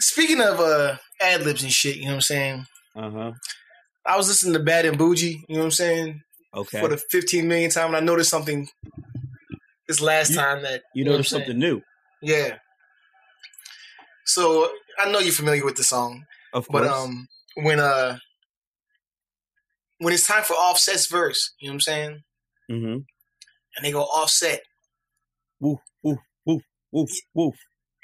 speaking of uh ad libs and shit, you know what I'm saying? Uh huh. I was listening to Bad and Bougie, you know what I'm saying, Okay. for the 15 million time, and I noticed something this last You- time that you know noticed something new. Yeah. So I know you're familiar with the song, of course. but um, when uh, when it's time for Offset's verse, you know what I'm saying, mm-hmm. and they go Offset Woof woof woof woof woof.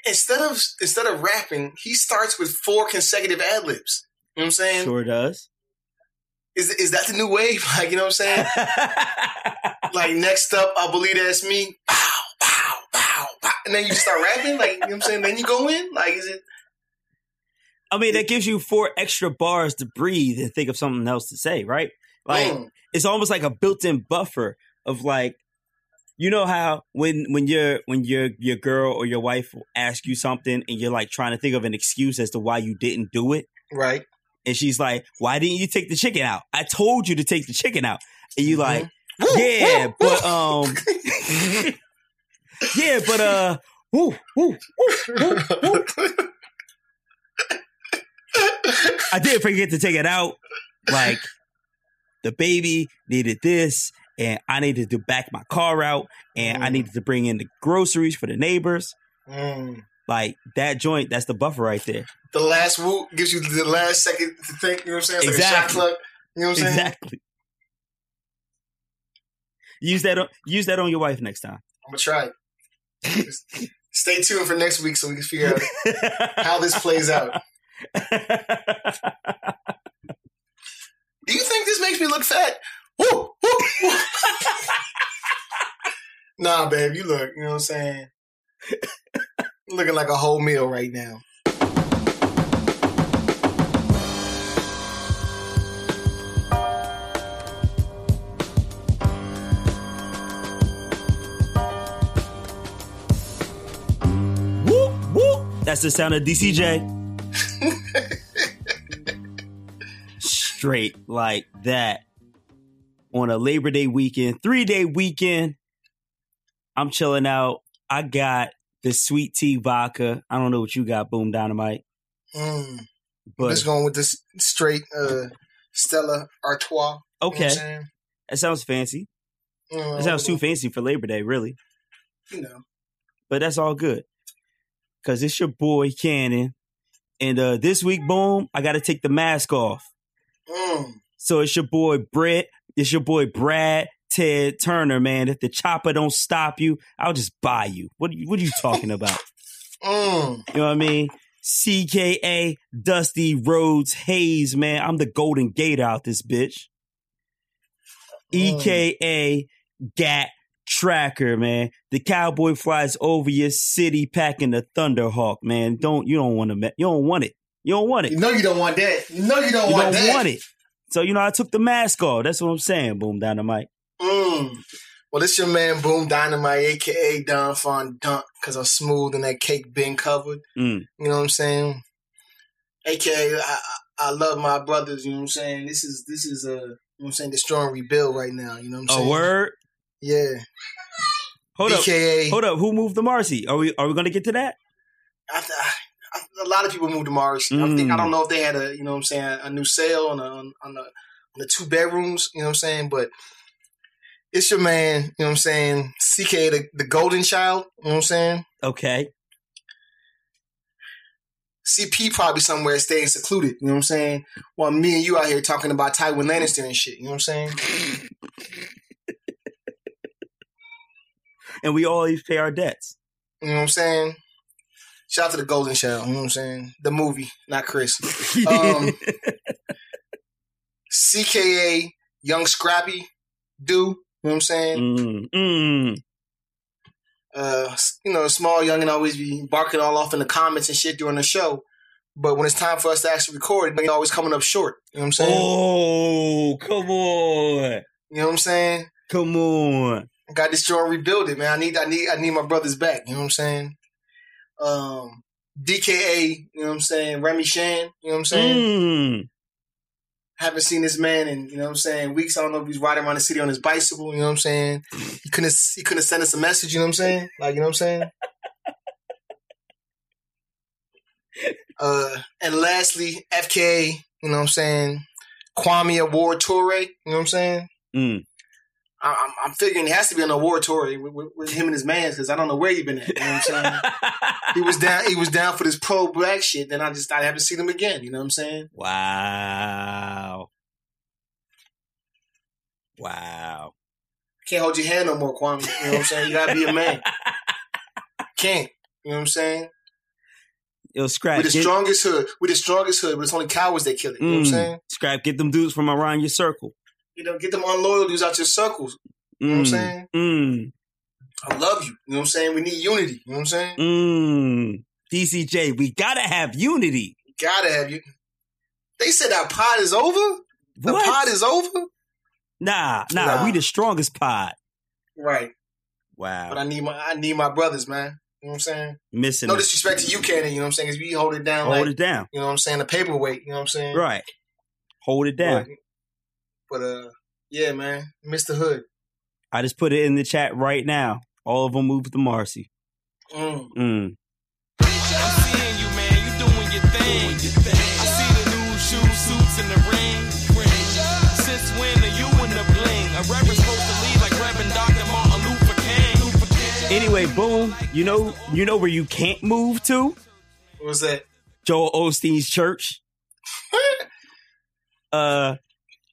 Instead of instead of rapping, he starts with four consecutive ad libs. You know what I'm saying? Sure does. Is is that the new wave? Like, you know what I'm saying? like next up, I believe that's me. Pow, pow, pow, pow. And then you start rapping, like you know what I'm saying? Then you go in. Like, is it I mean, that gives you four extra bars to breathe and think of something else to say, right? Like mm, it's almost like a built-in buffer of like, you know how when when your when your your girl or your wife will ask you something and you're like trying to think of an excuse as to why you didn't do it, right? and she's like, "Why didn't you take the chicken out? I told you to take the chicken out." And you like, Woo, "Yeah, but um, yeah, but uh, woo, woo, woo, woo, woo. I did forget to take it out. Like the baby needed this, and I needed to back my car out, and I Mm. needed to bring in the groceries for the neighbors. Mm. Like that joint, that's the buffer right there. The last whoop gives you the last second to think. You know what I'm saying? It's like a shot Exactly. clock. You know what I'm saying? Exactly. Use that on use that on your wife next time. I'm gonna try. it. Stay tuned for next week so we can figure out how this plays out. Do you think this makes me look fat? Nah, babe, you look, you know what I'm saying? Looking like a whole meal right now. Whoop, whoop. That's the sound of DCJ. Straight like that on a Labor Day weekend, three day weekend. I'm chilling out. I got the sweet tea vodka. I don't know what you got, Boom Dynamite, Mm. but Just going with this straight uh, Stella Artois. You know okay, that sounds fancy. You know, That sounds too fancy for Labor Day, really. You know. but that's all good because it's your boy Cannon. And uh, this week, boom, I got to take the mask off. Mm. So it's your boy Brett. It's your boy Brad Ted Turner, man. If the chopper don't stop you, I'll just buy you. What are you, what are you talking about? Mm. You know what I mean? CKA Dusty Rhodes Hayes, man. I'm the golden gator out this bitch. Mm. EKA Gat Tracker, man. The cowboy flies over your city packing the Thunderhawk, man. Don't you don't want to you don't want it. You don't want it. You know you don't want that. You know you don't You want don't that. want it. So you know I took the mask off. That's what I'm saying. Boom dynamite. Mm. Well, it's your man Boom Dynamite, aka Don Fon Dunk, because I'm smooth and that cake been covered. Mm. You know what I'm saying? AKA, I, I, love my brothers. You know what I'm saying? This is this is a you know what I'm saying destroy and rebuild right now. You know what I'm saying? A word. Yeah. Hold up. AKA, Hold up. Who moved the Marcy? Are we are we gonna get to that? I, I, a lot of people moved to Mars. I think Mm. I don't know if they had a you know what I'm saying a new sale on a, on, on the on the two bedrooms. You know what I'm saying? But it's your man. You know what I'm saying? CK the, the golden child. You know what I'm saying? Okay. CP probably somewhere staying secluded. You know what I'm saying? While me and you out here talking about Tywin Lannister and shit. You know what I'm saying? And we always pay our debts. You know what I'm saying? Shout out to the Golden Child. You know what I'm saying? The movie, not Chris. Um, CKA Young Scrappy do. You know what I'm saying? mm, mm. Uh, you know, small young and always be barking all off in the comments and shit during the show. But when it's time for us to actually record, they always coming up short. You know what I'm saying? Oh, come on. You know what I'm saying? Come on. I got this joint rebuild it, man. I need I need I need my brothers back. You know what I'm saying? Um DKA, you know what I'm saying? Remy Shan, you know what I'm saying? Mm. Haven't seen this man in, you know what I'm saying, weeks. I don't know if he's riding around the city on his bicycle, you know what I'm saying? He couldn't he couldn't send us a message, you know what I'm saying? Like, you know what I'm saying? Uh, and lastly, FKA, you know what I'm saying? Kwame Award Toure, you know what I'm saying? Mm. I, I'm, I'm figuring he has to be on a award tour with, with, with him and his mans because I don't know where he been at. You know what I'm saying? he was down. He was down for this pro black shit. Then I just I haven't seen him again. You know what I'm saying? wow. Wow. Can't hold your hand no more, Kwame. You know what I'm saying? You gotta be a man. Can't. You know what I'm saying? Yo, scrap. We're the get, strongest hood. We're the strongest hood, but it's only cowards that kill it. You know what I'm Mm. saying? scrap. Get them dudes from around your circle. You know, get them unloyal dudes out your circles. You know what I'm Mm. saying? Mm. I love you. You know what I'm saying? We need unity. You know what I'm saying? Mm. DCJ, we gotta have unity. Gotta have you. They said our pod is over. The What? pod is over. nah, nah, Nah. we the strongest pod. Right. Wow. But I need my I need my brothers, man. You know what I'm saying? Missing No it. disrespect to you, Cannon. You know what I'm saying? Because we hold it down Hold like it down. you know what I'm saying, the paperweight. You know what I'm saying? Right. Hold it down. But, but uh, yeah, man, Mr. Hood. I just put it in the chat right now. All of them move to Marcy. Mm. Mm. I'm seeing you, man. You doing your thing. I see the new shoes, suits, and the ring. Since when are you in the bling? A rapper's supposed to lead like Reverend Dr. Martin Luther King. Anyway, boom. You know, you know where you can't move to? What was that? Joel Osteen's church. uh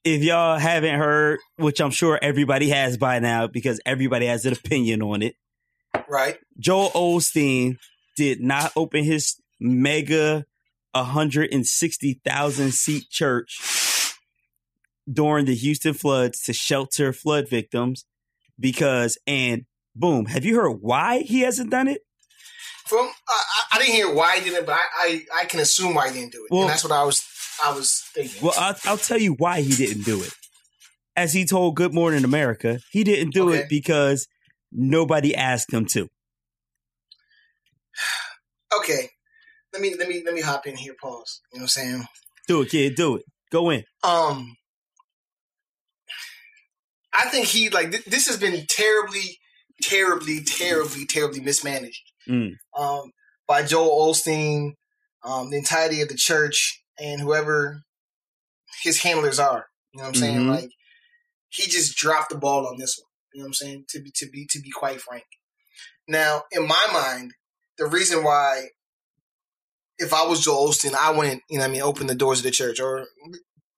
if y'all haven't heard, which I'm sure everybody has by now because everybody has an opinion on it, Right. Joel Osteen did not open his mega 160,000 seat church during the Houston floods to shelter flood victims because, and boom, have you heard why he hasn't done it? From I, I- I didn't hear why he didn't, but I, I, I can assume why he didn't do it. Well- and that's what I was I was thinking. Well, I'll, I'll tell you why he didn't do it. As he told Good Morning America, he didn't do Okay. it because nobody asked him to. okay. Let me let me let me hop in here, pause. You know what I'm saying? Do it, kid. Do it. Go in. Um I think he like th- this has been terribly, terribly, terribly, terribly mismanaged. Mm. Um by Joel Olstein, um, the entirety of the church and whoever his handlers are. You know what I'm saying? Mhm. Like he just dropped the ball on this one. You know what I'm saying? To be to be to be quite frank. Now, in my mind, the reason why if I was Joel Osteen, I wouldn't, you know what I mean, open the doors of the church or I'm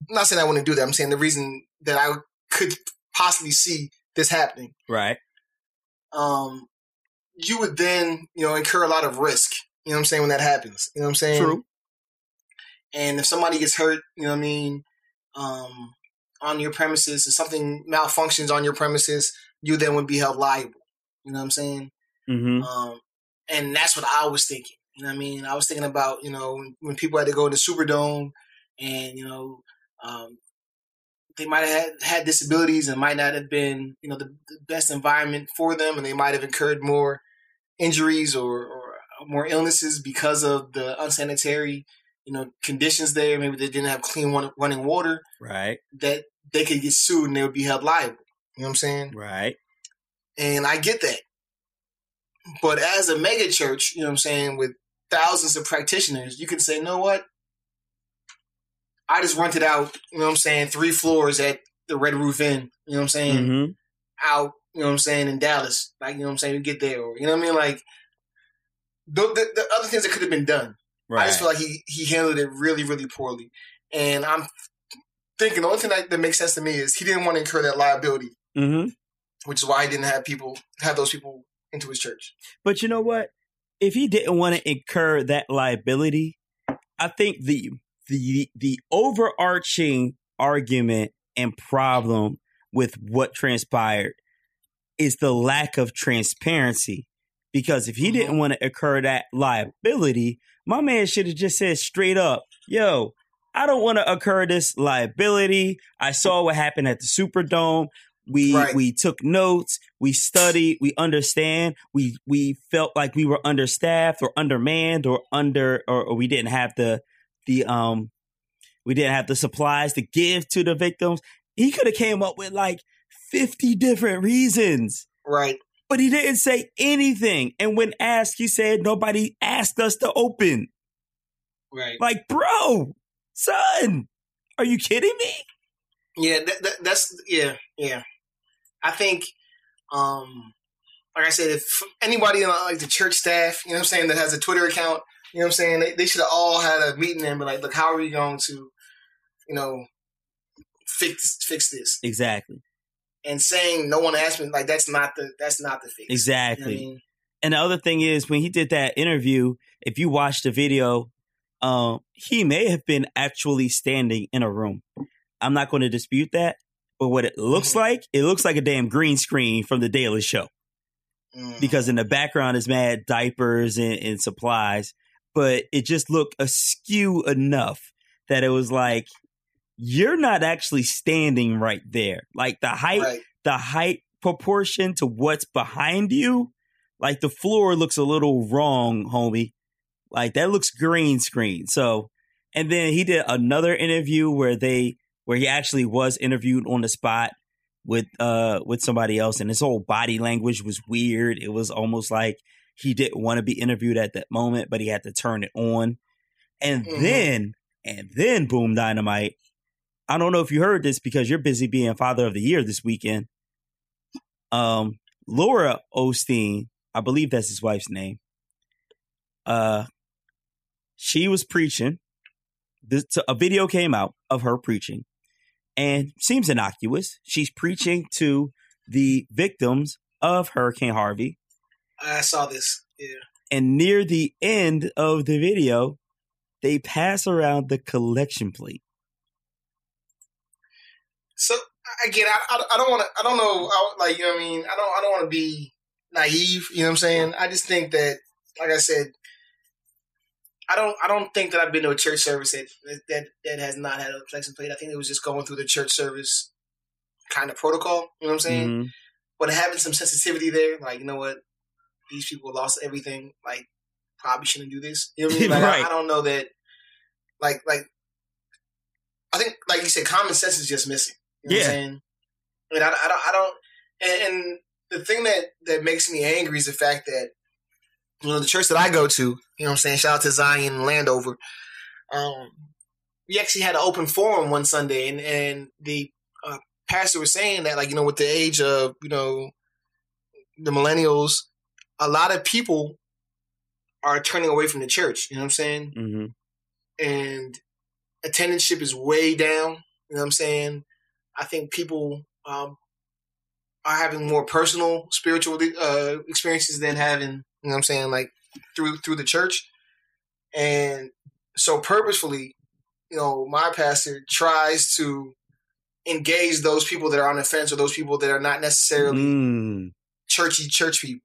not saying I wouldn't do that. I'm saying the reason that I could possibly see this happening, Right. um, you would then, you know, incur a lot of risk. You know what I'm saying when that happens. You know what I'm saying? True. And if somebody gets hurt, you know what I mean, um, on your premises, if something malfunctions on your premises, you then would be held liable. You know what I'm saying? Mm-hmm. Um, and that's what I was thinking. You know what I mean? I was thinking about, you know, when, when people had to go to Superdome and, you know, um, they might have had, disabilities and might not have been, you know, the, the best environment for them and they might have incurred more injuries or, or more illnesses because of the unsanitary, you know, conditions there. Maybe they didn't have clean running water Right. that they could get sued and they would be held liable. You know what I'm saying? Right. And I get that. But as a mega church, you know what I'm saying, with thousands of practitioners, you can say, you know what? I just rented out, you know what I'm saying, three floors at the Red Roof Inn, you know what I'm saying, Mm-hmm. out, you know what I'm saying, in Dallas. Like, you know what I'm saying, you get there, or, you know what I mean? Like, the, the, the other things that could have been done. Right. I just feel like he, he handled it really, really poorly. And I'm thinking the only thing that, that makes sense to me is he didn't want to incur that liability, mm-hmm. which is why he didn't have people, have those people into his church. But you know what? If he didn't want to incur that liability, I think the the the overarching argument and problem with what transpired is the lack of transparency. Because if he didn't want to incur that liability, my man should have just said straight up, yo, I don't want to incur this liability. I saw what happened at the Superdome. We Right. we took notes, we studied, we understand. We we felt like we were understaffed or undermanned or under or, or we didn't have the the um we didn't have the supplies to give to the victims. He could have came up with like 50 different reasons Right. But he didn't say anything. And when asked, he said nobody asked us to open. Right. Like, bro, son, are you kidding me? Yeah, that, that, that's yeah, yeah. I think, um, like I said, if anybody in like the church staff, you know what I'm saying, that has a Twitter account, you know what I'm saying, they, they should have all had a meeting and be like, look, how are we going to, you know, fix fix this? Exactly. And saying no one asked me, like that's not the that's not the fix. You know Exactly. I mean? And the other thing is, when he did that interview, if you watch the video, um, he may have been actually standing in a room. I'm not going to dispute that, but what it looks Mhm. like, it looks like a damn green screen from the Daily Show Mm. because in the background is mad diapers and, and supplies, but it just looked askew enough that it was like you're not actually standing right there. Like the height right. the height proportion to what's behind you, like the floor looks a little wrong, homie. Like that looks green screen. So, and then he did another interview where they, where he actually was interviewed on the spot with, uh, with somebody else. And his whole body language was weird. It was almost like he didn't want to be interviewed at that moment, but he had to turn it on. And Mhm. then, and then boom dynamite. I don't know if you heard this because you're busy being father of the year this weekend. Um, Laura Osteen, I believe that's his wife's name. Uh, she was preaching. This, a video came out of her preaching, and seems innocuous. She's preaching to the victims of Hurricane Harvey, I saw this. Yeah. and near the end of the video, they pass around the collection plate. So again, I, I, I don't want to. I don't know. I, like you know, what I mean, I don't. I don't want to be naive. You know what I'm saying? I just think that, like I said, I don't. I don't think that I've been to a church service that that that has not had a collection plate. I think it was just going through the church service kind of protocol. You know what I'm saying? Mhm. But having some sensitivity there, like you know what, these people lost everything. Like probably shouldn't do this. You know what I mean? Like, Right. I, I don't know that. Like like. I think, like you said, common sense is just missing. You know Yeah. what I'm saying? And I, I don't, I don't, and, and the thing that, that makes me angry is the fact that, you know, the church that I go to, you know what I'm saying? Shout out to Zion and Landover. Um, we actually had an open forum one Sunday and, and the uh, pastor was saying that, like, you know, with the age of, you know, the millennials, a lot of people are turning away from the church. You know what I'm saying? Mhm. and attendantship is way down. You know what I'm saying? I think people um, are having more personal spiritual uh, experiences than having, you know what I'm saying, like through through the church. And so purposefully, you know, my pastor tries to engage those people that are on the fence or those people that are not necessarily Mm. churchy church people.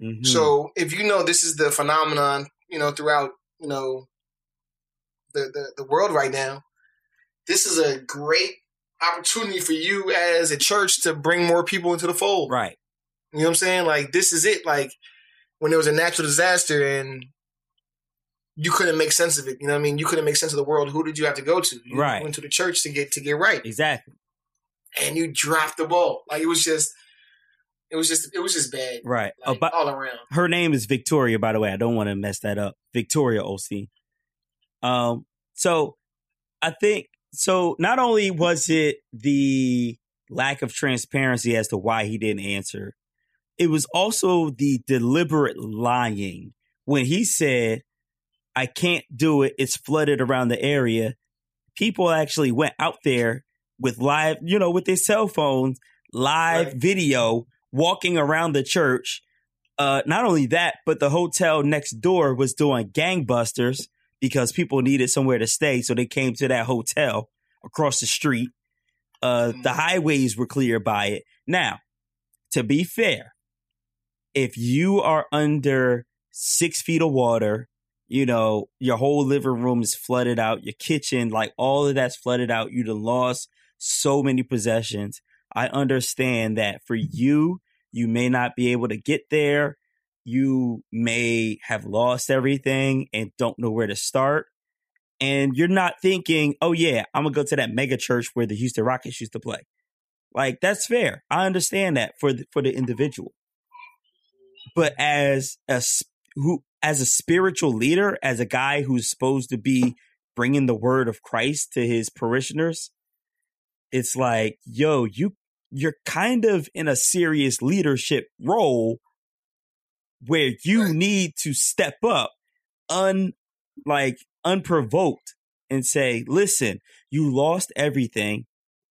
Mhm. So if you know this is the phenomenon, you know, throughout, you know, the, the, the world right now, this is a great opportunity for you as a church to bring more people into the fold. right. You know what I'm saying? Like this is it. Like when there was a natural disaster and you couldn't make sense of it. You know what I mean? You couldn't make sense of the world. Who did you have to go to? You Right. went to the church to get to get right. Exactly. And you dropped the ball. Like it was just it was just it was just bad. Right. Like, About, all around. her name is Victoria, by the way. I don't want to mess that up. Victoria Osteen. Um, so I think so not only was it the lack of transparency as to why he didn't answer, it was also the deliberate lying when he said, I can't do it, it's flooded around the area. People actually went out there with live, you know, with their cell phones, live Right. video, walking around the church uh, not only that, but the hotel next door was doing gangbusters because people needed somewhere to stay, so they came to that hotel across the street. Uh, the highways were cleared by it. Now, to be fair, if you are under six feet of water, you know your whole living room is flooded out, your kitchen, like all of that's flooded out. You'd have lost so many possessions. I understand that for you, you may not be able to get there. You may have lost everything and don't know where to start. And you're not thinking, oh, yeah, I'm going to go to that mega church where the Houston Rockets used to play. Like, that's fair. I understand that for the, for the individual. But as a, who as a spiritual leader, as a guy who's supposed to be bringing the word of Christ to his parishioners, it's like, yo, you you're kind of in a serious leadership role where you Right. need to step up un like unprovoked and say, listen, you lost everything.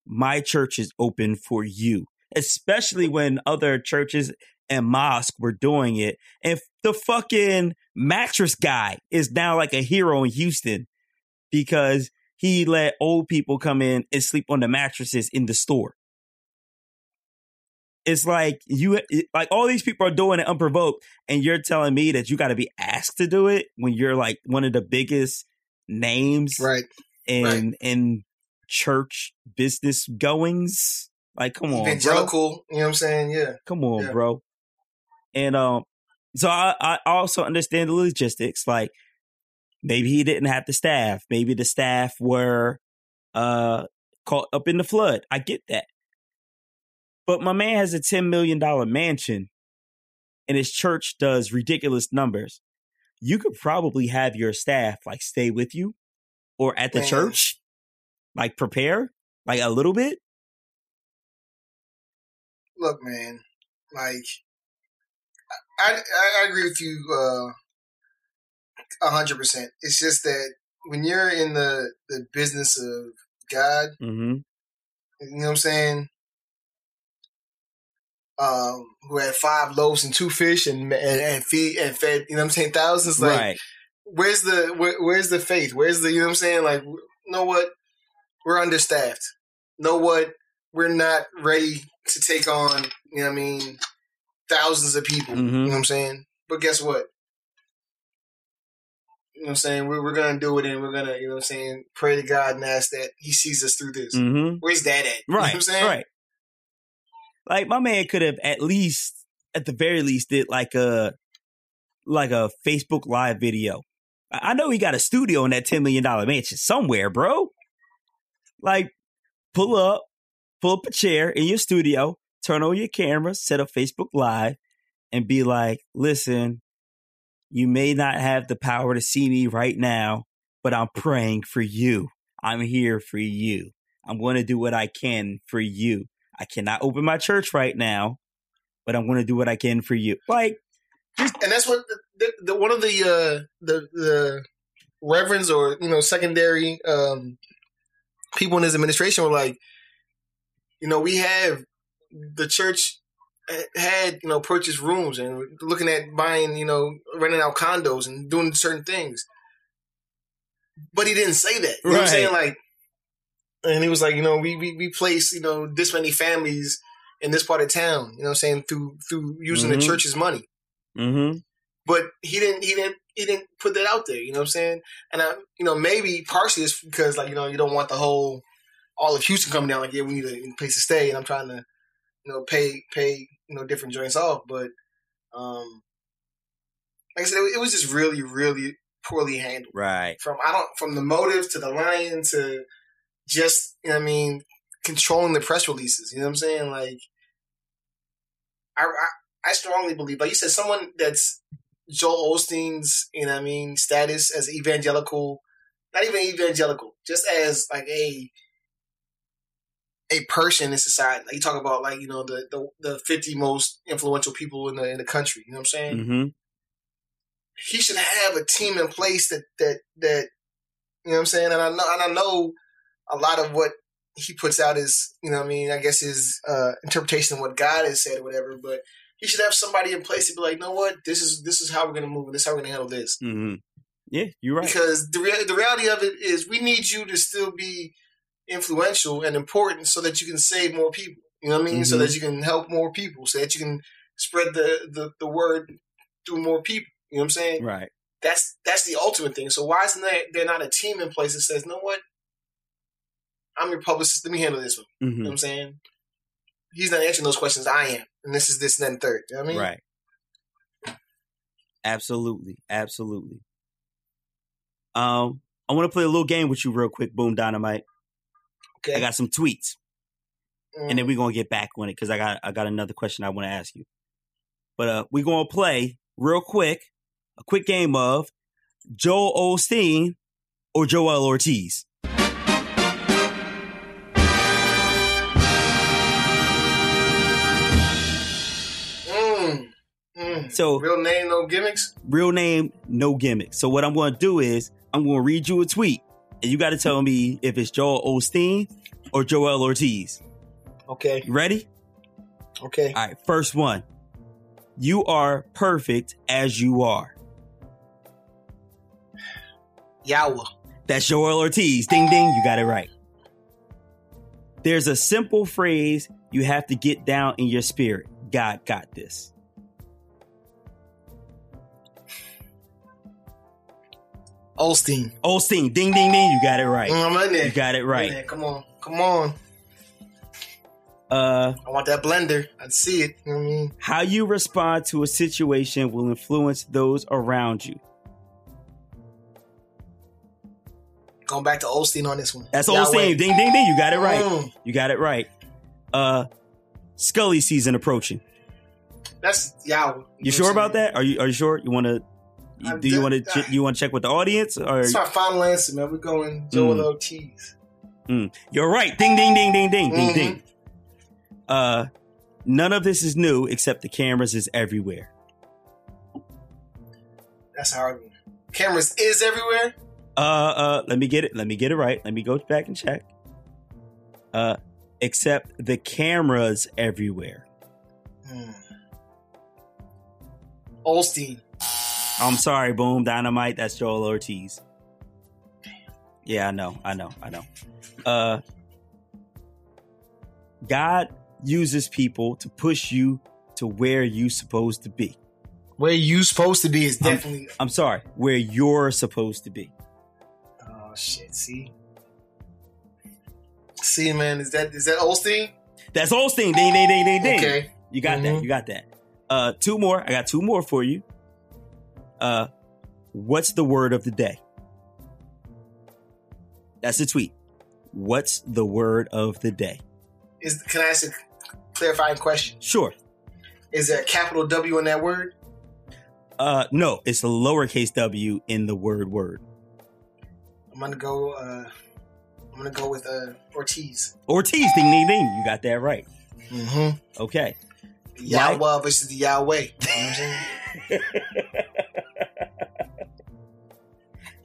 My church is open for you. Especially when other churches and mosques were doing it. And the fucking mattress guy is now like a hero in Houston because he let old people come in and sleep on the mattresses in the store. It's like you like all these people are doing it unprovoked, and you're telling me that you got to be asked to do it when you're like one of the biggest names Right. in right. in church business goings. Like, come on, bro. Evangelical. You know what I'm saying? Yeah. Come on, Yeah. bro. And um, so I, I also understand the logistics. Like maybe he didn't have the staff. Maybe the staff were uh caught up in the flood. I get that. But my man has a ten million dollar mansion, and his church does ridiculous numbers. You could probably have your staff like stay with you, or at the Man. church, like prepare like a little bit. Look, man. Like, I I, I agree with you uh, a hundred percent. It's just that when you're in the the business of God, Mm-hmm. you know what I'm saying. Um, who had five loaves and two fish and and, and feed and fed, you know what I'm saying, thousands. Like, right. where's the where, where's the faith? Where's the you know what I'm saying? Like, you know what? We're understaffed. Know what? We're not ready to take on. You know what I mean? Thousands of people. You know what I'm saying? But guess what? You know what I'm saying? We're, we're gonna do it, and we're gonna, you know what I'm saying? Pray to God and ask that He sees us through this. Mm-hmm. Where's that at? You know Right. what I'm saying? Right. Like my man could have at least, at the very least, did like a like a Facebook Live video. I know he got a studio in that ten million dollar mansion somewhere, bro. Like, pull up, pull up a chair in your studio, turn on your camera, set up Facebook Live, and be like, "Listen, you may not have the power to see me right now, but I'm praying for you. I'm here for you. I'm going to do what I can for you. I cannot open my church right now, but I'm going to do what I can for you. Like, and that's what the, the, the one of the uh the the reverends or you know secondary um people in his administration were like you know we have the church had you know purchased rooms and looking at buying you know renting out condos and doing certain things. But he didn't say that. You know what i'm saying? Like and he was like you know we we, we place you know this many families in this part of town you know what i'm saying through through using Mhm. the church's money mm-hmm, but he didn't he didn't he didn't put that out there you know what i'm saying and i you know maybe partially it's because like you know you don't want the whole all of houston coming down like yeah we need a place to stay and i'm trying to you know pay pay you know different joints off but um like i said it, it was just really really poorly handled right. from i don't from the motive to the line to just you know i mean controlling the press releases you know what i'm saying like i i, I strongly believe like you said someone that's Joel Osteen's, you know what I mean, status as evangelical, not even evangelical, just as like a a person in society. Like you talk about like, you know, the the, the 50 most influential people in the in the country, you know what I'm saying? Mm-hmm. He should have a team in place that that that you know what I'm saying? And I know and I know a lot of what he puts out is, you know what I mean, I guess his uh interpretation of what God has said or whatever, but he should have somebody in place to be like, you know what, this is this is how we're gonna move, and this is how we're gonna handle this. Mm-hmm. Yeah, you're right. Because the rea- the reality of it is, we need you to still be influential and important, so that you can save more people. You know what I mean? So Mhm. that you can help more people, so that you can spread the the, the word through more people. You know what I'm saying? Right. That's that's the ultimate thing. So why isn't there, there not a team in place that says, you know what? I'm your publicist. Let me handle this one. You know Mm-hmm. what I'm saying? He's not answering those questions. I am, and this is this and then third. You know what I mean? Right. Absolutely. Absolutely. Um, I want to play a little game with you real quick, Boom Dynamite. Okay. I got some tweets, Mm. and then we're gonna get back on it because I got I got another question I want to ask you. But uh, we're gonna play real quick. a quick game of Joel Osteen or Joel Ortiz. So Real name, no gimmicks. real name, no gimmicks. So what I'm going to do is I'm going to read you a tweet, and you got to tell me if it's Joel Osteen or Joel Ortiz. Okay. You ready? Okay. All right, first one. You are perfect as you are. Yawa. That's Joel Ortiz. Ding ding, you got it right. There's a simple phrase you have to get down in your spirit. God got this. Olstein. Osteen, ding ding ding, you got it right. Mm, I'm in there. You got it right. Come on. Come on. Uh I want that blender. I see it. You know what I mean? how you respond to a situation will influence those around you. Going back to Olstein on this one. That's Yahweh. Osteen. Ding ding ding, you got it right. Mm, You got it right. Uh Scully season approaching. that's Yahweh. You sure about that? Are you are you sure? You want to I'm do you want to you want to check with the audience or That's my final answer, man. We're going Joel Mm. Ortiz. You're right. Ding ding ding ding ding ding Mhm. ding. Uh none of this is new except the cameras is everywhere. That's a hard. Cameras is everywhere. Uh uh let me get it. Let me get it right. Let me go back and check. Uh except the cameras everywhere. Hmm. Olstein. I'm sorry, boom, dynamite. That's Joel Ortiz. Yeah, I know, I know, I know. Uh, God uses people to push you to where you supposed to be. Where you supposed to be is I'm- definitely. I'm sorry, where you're supposed to be. oh shit! See, see, man, is that is that Olstein? That's Olstein. Ding, ding, ding, ding, ding. Okay. You got that. Mhm. You got that. Uh, two more. I got two more for you. Uh, what's the word of the day? That's the tweet. What's the word of the day? Is can I ask a clarifying question? Sure. Is there a capital W in that word? Uh, no, it's a lowercase w in the word word. I'm gonna go. uh I'm gonna go with uh Ortiz. Ortiz, ding, ding, ding. You got that right. Mm-hmm. Okay. Yahweh versus the Yahweh. You know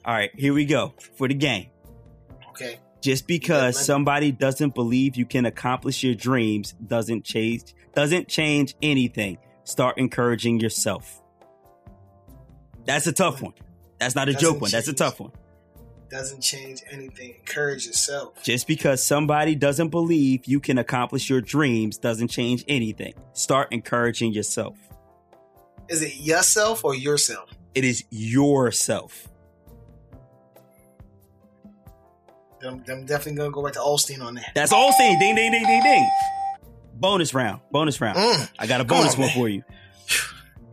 All right, here we go for the game. Okay. Just because Yeah, somebody doesn't believe you can accomplish your dreams doesn't change doesn't change anything. Start encouraging yourself. That's a tough one. That's not a Doesn't joke one. That's a tough one. Doesn't change anything. Encourage yourself. Just because somebody doesn't believe you can accomplish your dreams doesn't change anything. Start encouraging yourself. Is it yourself or yourself? It is yourself. I'm, I'm definitely gonna go back to Olstein on that. That's all saying. Ding, ding, ding, ding, ding. Bonus round. Bonus round. Mm, I got a bonus on, one man. for you.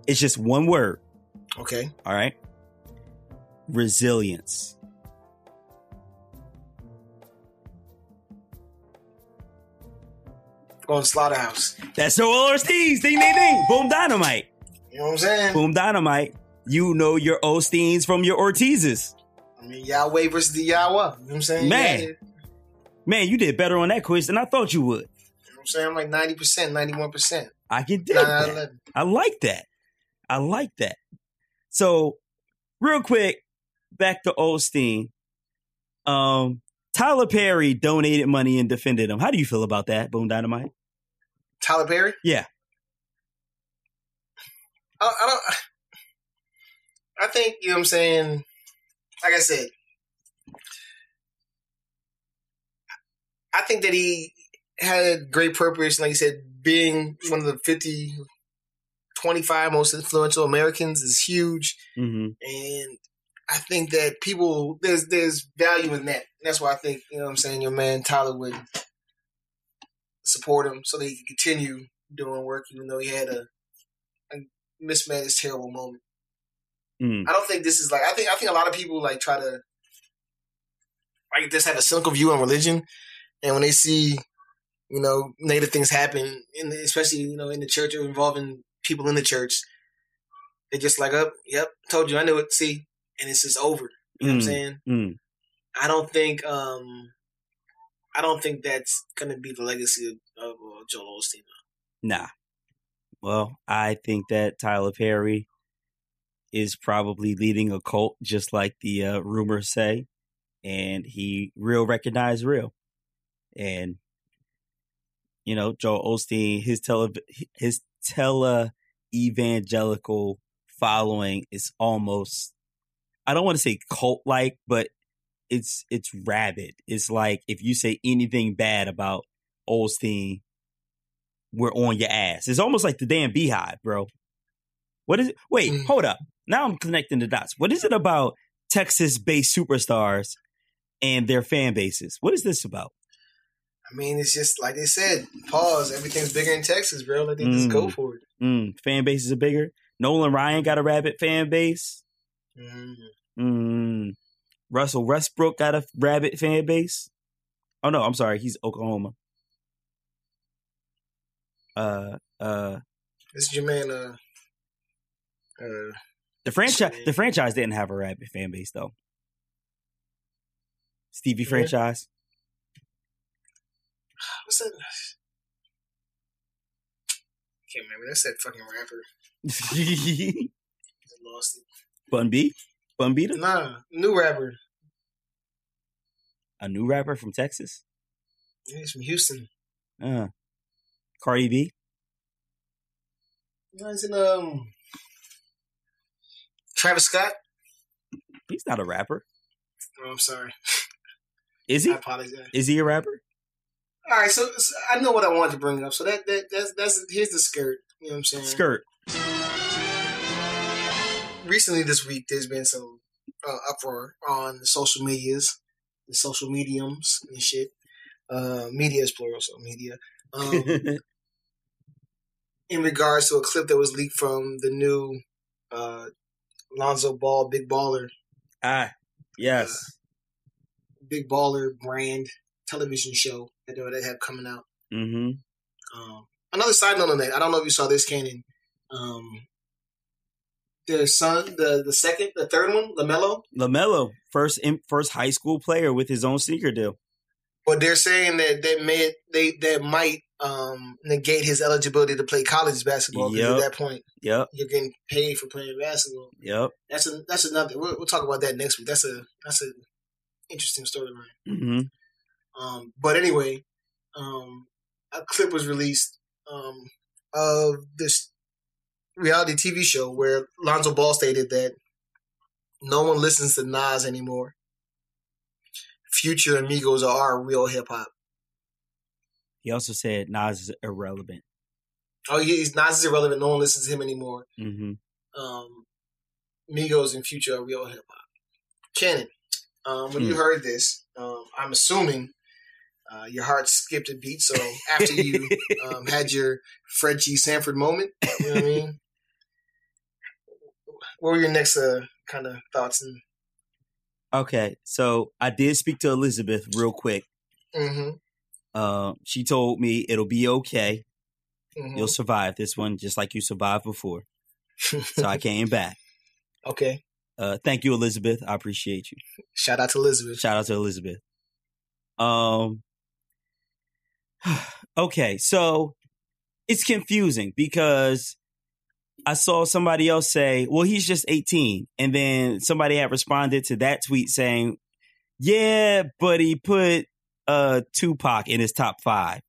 It's just one word. okay. All right. Resilience. Going to Slaughterhouse. That's Joel Ortiz. Ding, ding, ding. Boom, dynamite. You know what I'm saying? Boom, dynamite. You know your Osteens from your Ortizes. I mean, Yahweh versus the Yahweh. You know what I'm saying? Man. Yeah, Man, you did better on that quiz than I thought you would. what I'm saying? I'm like 90%, 91%. I can dig Nine out of that. I like that. I like that. So, real quick, back to Osteen. Um, Tyler Perry donated money and defended him. How do you feel about that, Boom Dynamite? Tyler Perry? Yeah. I, I don't. I think you know what I'm saying. Like I said, I think that he had a great purpose. Like you said, being one of the 50, 25 most influential Americans is huge, Mm-hmm. and I think that people there's there's value in that. That's why I think you know what I'm saying. Your man Tyler would support him so that he could continue doing work, even though he had a, a mismanaged terrible moment. Mm. I don't think this is like I think I think a lot of people like try to like just have a cynical view on religion, and when they see you know negative things happen, in the, especially you know in the church or involving people in the church, They just like, up, yep, told you, I knew it. See, and it's just over. You know what I'm Mm, saying? mm. I don't think, um, I don't think that's gonna be the legacy of, of uh, Joel Osteen. Nah. Well, I think that Tyler Perry is probably leading a cult, just like the uh, rumors say, and he real recognize real, and you know Joel Osteen, his tele his tele evangelical following is almost I don't want to say cult like, but it's it's rabid. It's like if you say anything bad about Osteen, we're on your ass. It's almost like the damn beehive, bro. What is it? Wait, Mm. hold up. Now I'm connecting the dots. What is it about Texas based superstars and their fan bases? What is this about? I mean, it's just like they said, pause. Everything's bigger in Texas, bro. Like they just go Mm. for it. Mm, fan bases are bigger. Nolan Ryan got a rabbit fan base. Mm. Mm, Russell Westbrook got a rabbit fan base. Oh no, I'm sorry, he's Oklahoma. Uh, uh, This is your man. Uh, uh, the franchise, the franchise didn't have a rabid fan base though. Stevie Yeah. franchise. what's that? Can't remember. That's that fucking rapper. I lost it. Bun B, Bun B, Nah, new rapper. a new rapper from Texas. He's from Houston. Uh, Cardi B. No, he's in um. Travis Scott. He's not a rapper. Oh, I'm sorry. Is he? I apologize. Is he a rapper? All right, so, so I know what I wanted to bring up. So that, that that's that's here's the skirt. You know what I'm saying? Skirt. Recently, this week, there's been some uh, uproar on the social medias, the social mediums and shit. Uh, media is plural, so media. Um, in regards to a clip that was leaked from the new uh, Lonzo Ball Big Baller ah, yes. Big Baller brand television show that they have coming out. Mm-hmm. Um, another side note on that, I don't know if you saw this, Cannon. Um, their son, the the second, the third one, LaMelo. LaMelo, first in, first high school player with his own sneaker deal. But they're saying that that may they that might um, negate his eligibility to play college basketball. Yep. at that point, Yep, you're getting paid for playing basketball. yep. That's a that's another. We'll, we'll talk about that next week. That's a that's a interesting storyline. Mm-hmm. Um, but anyway, um, a clip was released um, of this reality TV show where Lonzo Ball stated that no one listens to Nas anymore. Future and Migos are real hip hop. He also said Nas is irrelevant. Oh, he's Nas is irrelevant. No one listens to him anymore. Mm-hmm. Um, Migos and Future are real hip hop. Cannon, um, when you Hmm. heard this, um, I'm assuming uh, your heart skipped a beat. So after you um, had your Fred G. Sanford moment, you know what I mean? What were your next uh, kind of thoughts? And Okay, so I did speak to Elizabeth real quick. mm-hmm, Uh, she told me it'll be okay. mm-hmm. You'll survive this one just like you survived before. So I came back. okay. Uh, thank you, Elizabeth. I appreciate you. Shout out to Elizabeth. Shout out to Elizabeth. Um. Okay, so it's confusing because I saw somebody else say, "Well, he's just 18," and then somebody had responded to that tweet saying, "Yeah, but he put uh Tupac in his top five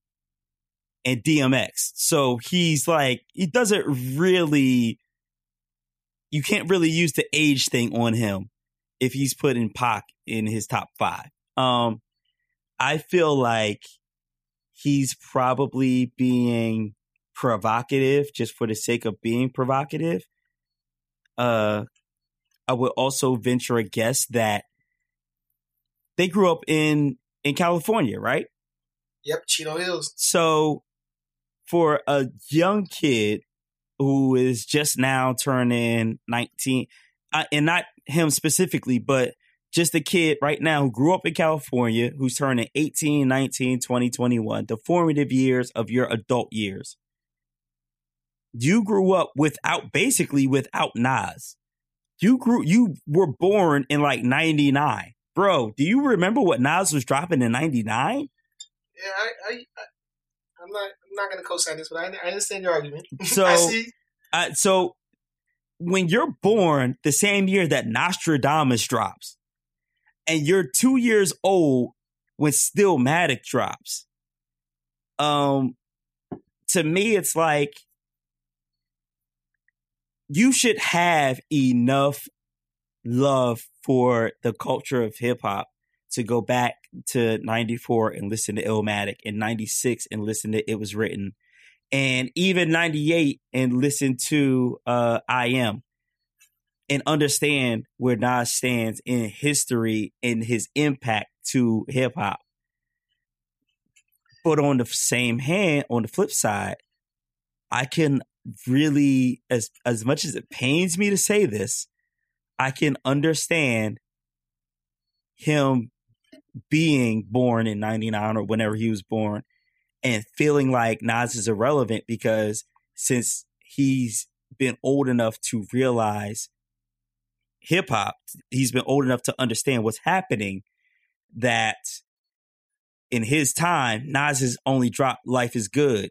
and DMX, so he's like he doesn't really." You can't really use the age thing on him if he's putting Pac in his top five. Um, I feel like he's probably being provocative just for the sake of being provocative. Uh, I would also venture a guess that they grew up in in California, right? Yep, Chino Hills. So for a young kid who is just now turning 19, uh, and not him specifically, but just a kid right now who grew up in California, who's turning 18, 19, 20, 21, the formative years of your adult years. You grew up without basically without Nas. You grew you were born in like 99. Bro, do you remember what Nas was dropping in 99? Yeah, I, I, I I'm not I'm not gonna co-sign this, but I, I understand your argument. So I see. uh, so when you're born the same year that Nastradamus drops, and you're two years old when Stillmatic drops, um, to me it's like you should have enough love for the culture of hip hop to go back to 94 and listen to Illmatic and 96 and listen to It Was Written and even 98 and listen to uh I Am and understand where Nas stands in history and his impact to hip hop. But on the same hand, on the flip side, I can really as as much as it pains me to say this, I can understand him being born in 99 or whenever he was born and feeling like Nas is irrelevant because since he's been old enough to realize hip hop, he's been old enough to understand what's happening that in his time, Nas has only dropped Life is Good.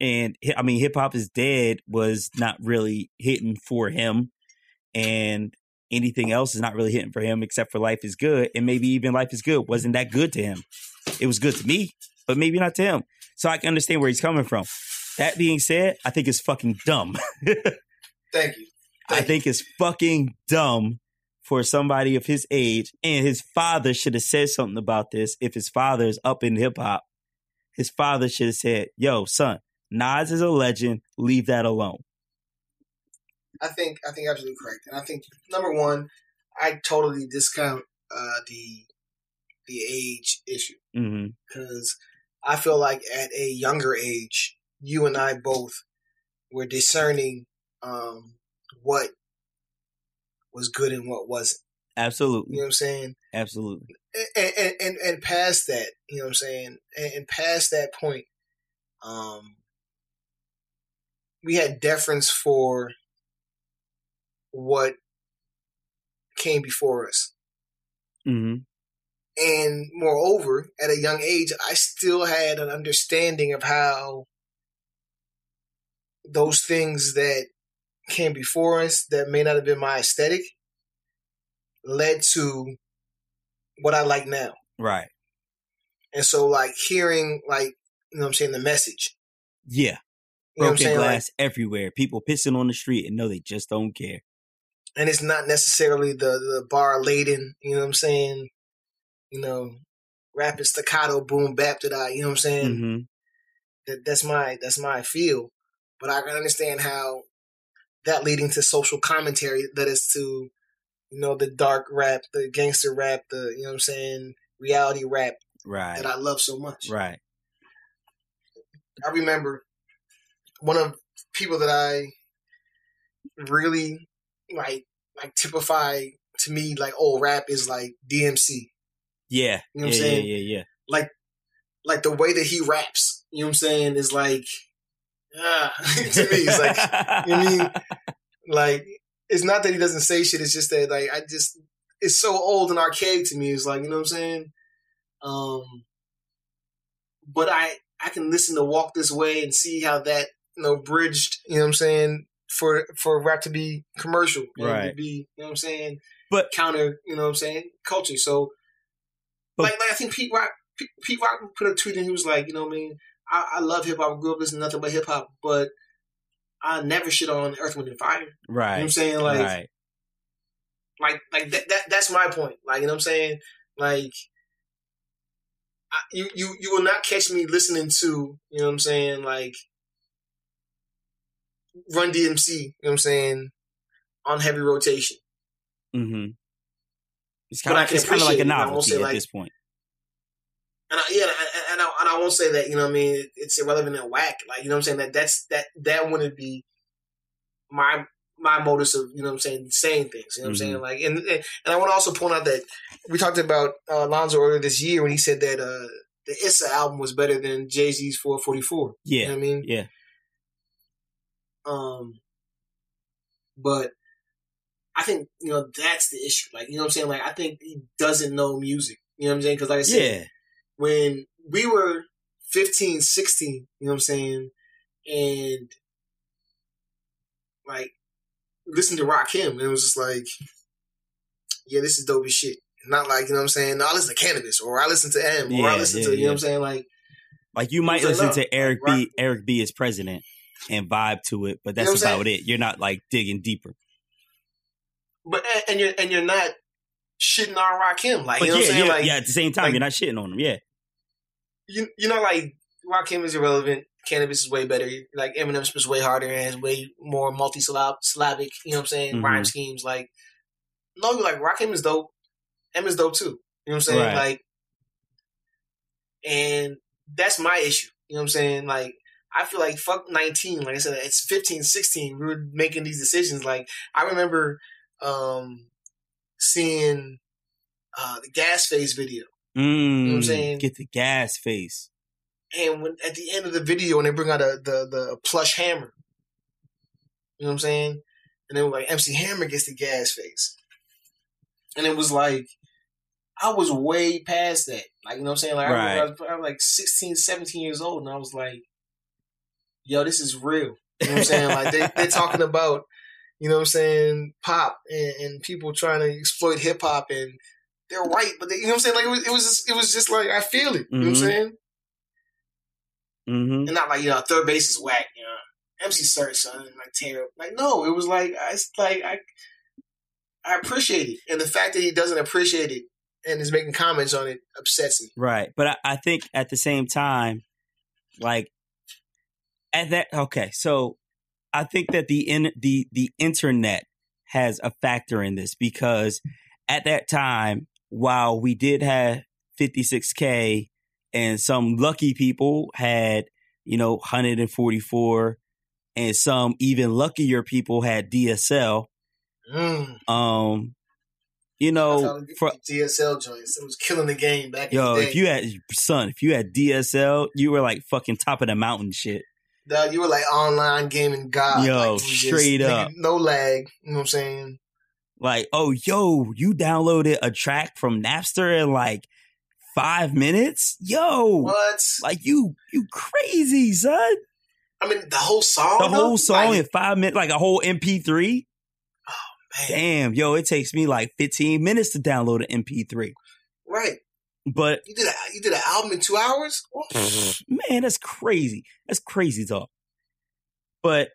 And I mean, Hip Hop is Dead was not really hitting for him. And anything else is not really hitting for him except for Life is Good. And maybe even Life is Good wasn't that good to him. It was good to me, but maybe not to him. So I can understand where he's coming from. That being said, I think it's fucking dumb. Thank you. I Thank think it's fucking dumb for somebody of his age, and his father should have said something about this. If his father is up in hip hop, his father should have said, "Yo, son, Nas is a legend. Leave that alone." I think I think absolutely correct, and I think number one, I totally discount uh, the the age issue because I feel like at a younger age, you and I both were discerning um, what was good and what wasn't. Absolutely, you know what I'm saying? absolutely. and, and, and, and past that, you know what I'm saying? And, and past that point, um, we had deference for what came before us. hmm And moreover, at a young age, I still had an understanding of how those things that came before us that may not have been my aesthetic led to what I like now. Right. And so like hearing like you know what I'm saying the message. Yeah. You know Broken saying? Like, glass everywhere. People pissing on the street and know they just don't care. and it's not necessarily the the bar laden, you know what I'm saying? You know, rapid staccato boom bap that I, you know what I'm saying? hmm That that's my that's my feel. But I can understand how that leading to social commentary that is to, you know, the dark rap, the gangster rap, the you know what I'm saying, reality rap Right. that I love so much. Right. I remember one of people that I really like like typify to me like old rap is like DMC. Yeah. You know what I'm yeah, saying? yeah. Yeah. Yeah. Like like the way that he raps, you know what I'm saying, is like ah to me it's like you know what I mean? like it's not that he doesn't say shit, it's just that like I just it's so old and archaic to me. It's like, you know what I'm saying? Um but I I can listen to Walk This Way and see how that, you know, bridged, you know what I'm saying, for for rap to be commercial and to be, you know what I'm saying, But- counter, you know what I'm saying, culture. So But- like like I think Pete Rock Pete, Pete Rock put a tweet and he was like, you know what I mean, I, I love hip hop, I grew up listening to nothing but hip hop, but I never shit on Earth, Wind and Fire. Right. You know what Right. I'm saying? Like right. like like that, that that's my point. Like you know what I'm saying? Like I, you you you will not catch me listening to you know what I'm saying like Run DMC. You know what I'm saying on heavy rotation. Mm-hmm. It's But kind I of can it's kind of like a. I novelty at like- this point. And I, yeah, and, and, I, and I won't say that you know what I mean it's irrelevant and whack. Like you know what I'm saying that that's that that wouldn't be my my modus of you know what I'm saying saying things. You know what I'm saying like and and I want to also point out that we talked about uh, Lonzo earlier this year when he said that uh, the Issa album was better than Jay Z's 444. You Yeah. know what I mean? Yeah. Um, but I think you know that's the issue. Like you know what I'm saying. Like I think he doesn't know music. You know what I'm saying? Because like I said, Yeah. when we were 15, 16, you know what I'm saying, and like listen to Rakim, and it was just like, yeah, this is dope as shit. Not like you know what I'm saying. No, I listen to Canibus, or I listen to M, or I listen yeah, to you know what I'm saying. Like Like you might listen enough. to Eric Like, B. rock- Eric B. is president and vibe to it, but You that's know what I'm about it. You're not like digging deeper. But and you're and you're not shitting on Rakim, like But you know yeah, what I'm saying. yeah, like yeah. At the same time, like- you're not shitting on him. Yeah, you you know like Rakim is irrelevant. Canibus is way better. Like Eminem's spits way harder and has way more multi syllabic. You know what I'm saying? Mhm. Rhyme schemes. Like no, like Rakim is dope. M is dope too. You know what I'm saying? Right. Like, and that's my issue. You know what I'm saying? Like. I feel like fuck 19. Like I said, it's 15, 16. We were making these decisions. Like I remember um seeing uh the Gas Face video. mm, what I'm saying? Get the gas face. And when at the end of the video, when they bring out a, the the plush hammer, you know what I'm saying? And then like MC Hammer gets the gas face, and it was like I was way past that. Like you know what I'm saying? Like I, I, was, I was like 16, 17 years old, and I was like, "Yo, this is real." You know what I'm saying? Like they they're talking about, you know what I'm saying, pop and, and people trying to exploit hip hop and. They're white, but they, you know what I'm saying. Like it was, it was, just, it was just like I feel it. You know what I'm Mhm. saying? hmm and not like you know 3rd Bass is whack, you know. MC Serch son like terrible. Like no, it was like I it's like I I appreciate it, and the fact that he doesn't appreciate it and is making comments on it upsets me. Right, but I, I think at the same time, like at that. Okay, so I think that the in the the internet has a factor in this because at that time, while we did have 56k and some lucky people had you know 144 and some even luckier people had DSL Mm. um you know for DSL joints, it was killing the game back yo in the day. if you had son if you had DSL you were like fucking top of the mountain shit Dog, you were like online gaming god. Yo, like, just, straight nigga, up. no lag. You know what I'm saying? like oh yo you downloaded a track from Napster in like 5 minutes yo What? like you you crazy son I mean, the whole song. the whole song Like, in 5 minutes like a whole MP3 Oh, man, damn yo it takes me like 15 minutes to download an MP3 right. But You did a you did an album in two hours. man, that's crazy. That's crazy talk. But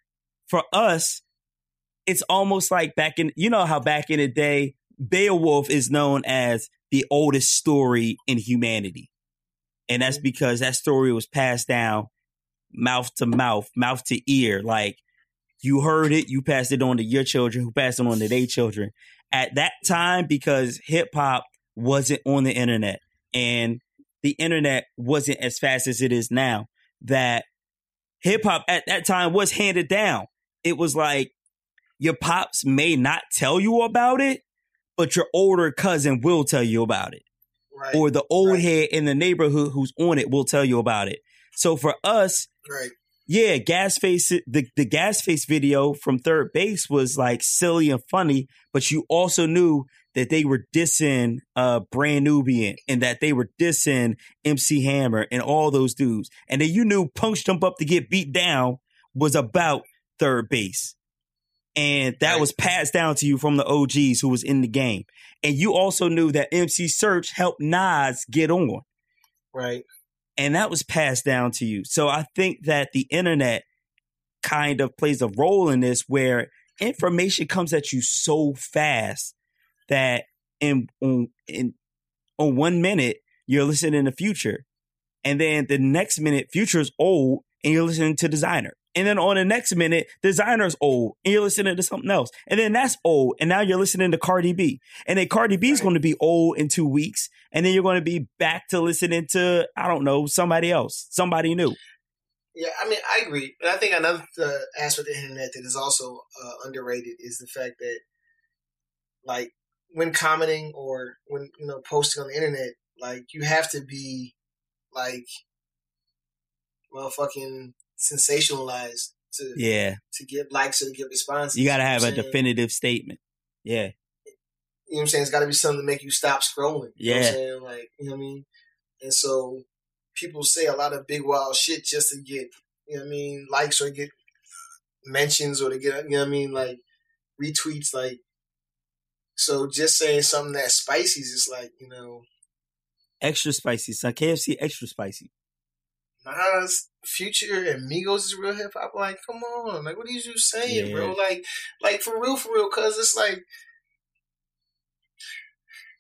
for us, it's almost like back in, you know how back in the day, Beowulf is known as the oldest story in humanity. And that's mm-hmm. because that story was passed down mouth to mouth, mouth to ear. Like you heard it, you passed it on to your children, who passed it on to their children. At that time, because hip hop wasn't on the internet and the internet wasn't as fast as it is now, that hip hop at that time was handed down. It was like your pops may not tell you about it, but your older cousin will tell you about it. Right. Or the old Right. head in the neighborhood who's on it will tell you about it. So for us, right. yeah, gas face the, the gas face video from 3rd Bass was like silly and funny, but you also knew that they were dissing uh Brand Nubian and that they were dissing MC Hammer and all those dudes. And then you knew Punks Jump Up to get beat down was about 3rd Bass. And that Right. was passed down to you from the OGs who was in the game. And you also knew that MC Serch helped Nas get on Right. and that was passed down to you. So I think that the internet kind of plays a role in this where information comes at you so fast that in on in on one minute you're listening to future. And then the next minute future is old and you're listening to Desiigner. And then on the next minute Desiigner's old and you're listening to something else. And then that's old and now you're listening to cardi b. And then cardi b is Right. going to be old in two weeks and then you're going to be back to listening to i don't know somebody else somebody new. Yeah, I mean, I agree. But I think another uh, aspect of the internet that is also uh, underrated is the fact that, like, when commenting or when you know posting on the internet, like you have to be like, well, fucking sensationalized to Yeah, to get likes or to get responses. you got to have a saying? definitive statement. Yeah, You know what I'm saying? It's got to be something to make you stop scrolling. You know what Yeah. I'm saying? Like, you know what I mean? And so people say a lot of big wild shit just to get, you know what I mean, likes or get mentions or to get, you know what I mean, like retweets. Like, so just saying something that spicy is just like, you know, extra spicy. So KFC extra spicy. Nas, Future, and Migos is real hip hop. Like, come on, like, what are you saying, bro? Like, like for real, for real, cause it's like,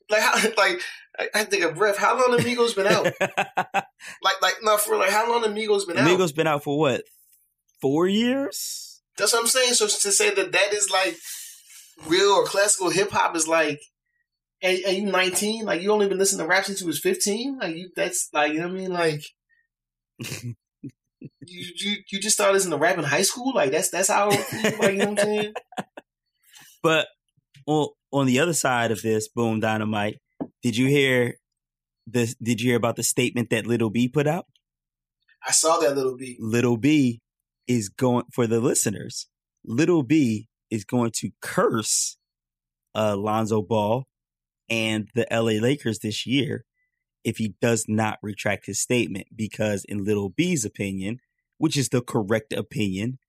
like, how, like, I, think of breath. How long Migos been out? Like, like, no, for like, how long Migos been out? Amigos been out for what? Four years? That's what I'm saying. So to say that that is like real or classical hip hop is like, and, and you 19, like you only been listening to rap since you was 15. Like you, that's like you know what I mean. Like you, you, you just started listening to rap in high school. Like that's that's how like you know what I'm saying. But on on the other side of this, boom dynamite. Did you hear this? Did you hear about the statement that Little B put out? I saw that little B. Little B is going for the listeners. Little B is going to curse uh, Lonzo Ball and the LA Lakers this year if he does not retract his statement. Because in Little B's opinion, which is the correct opinion,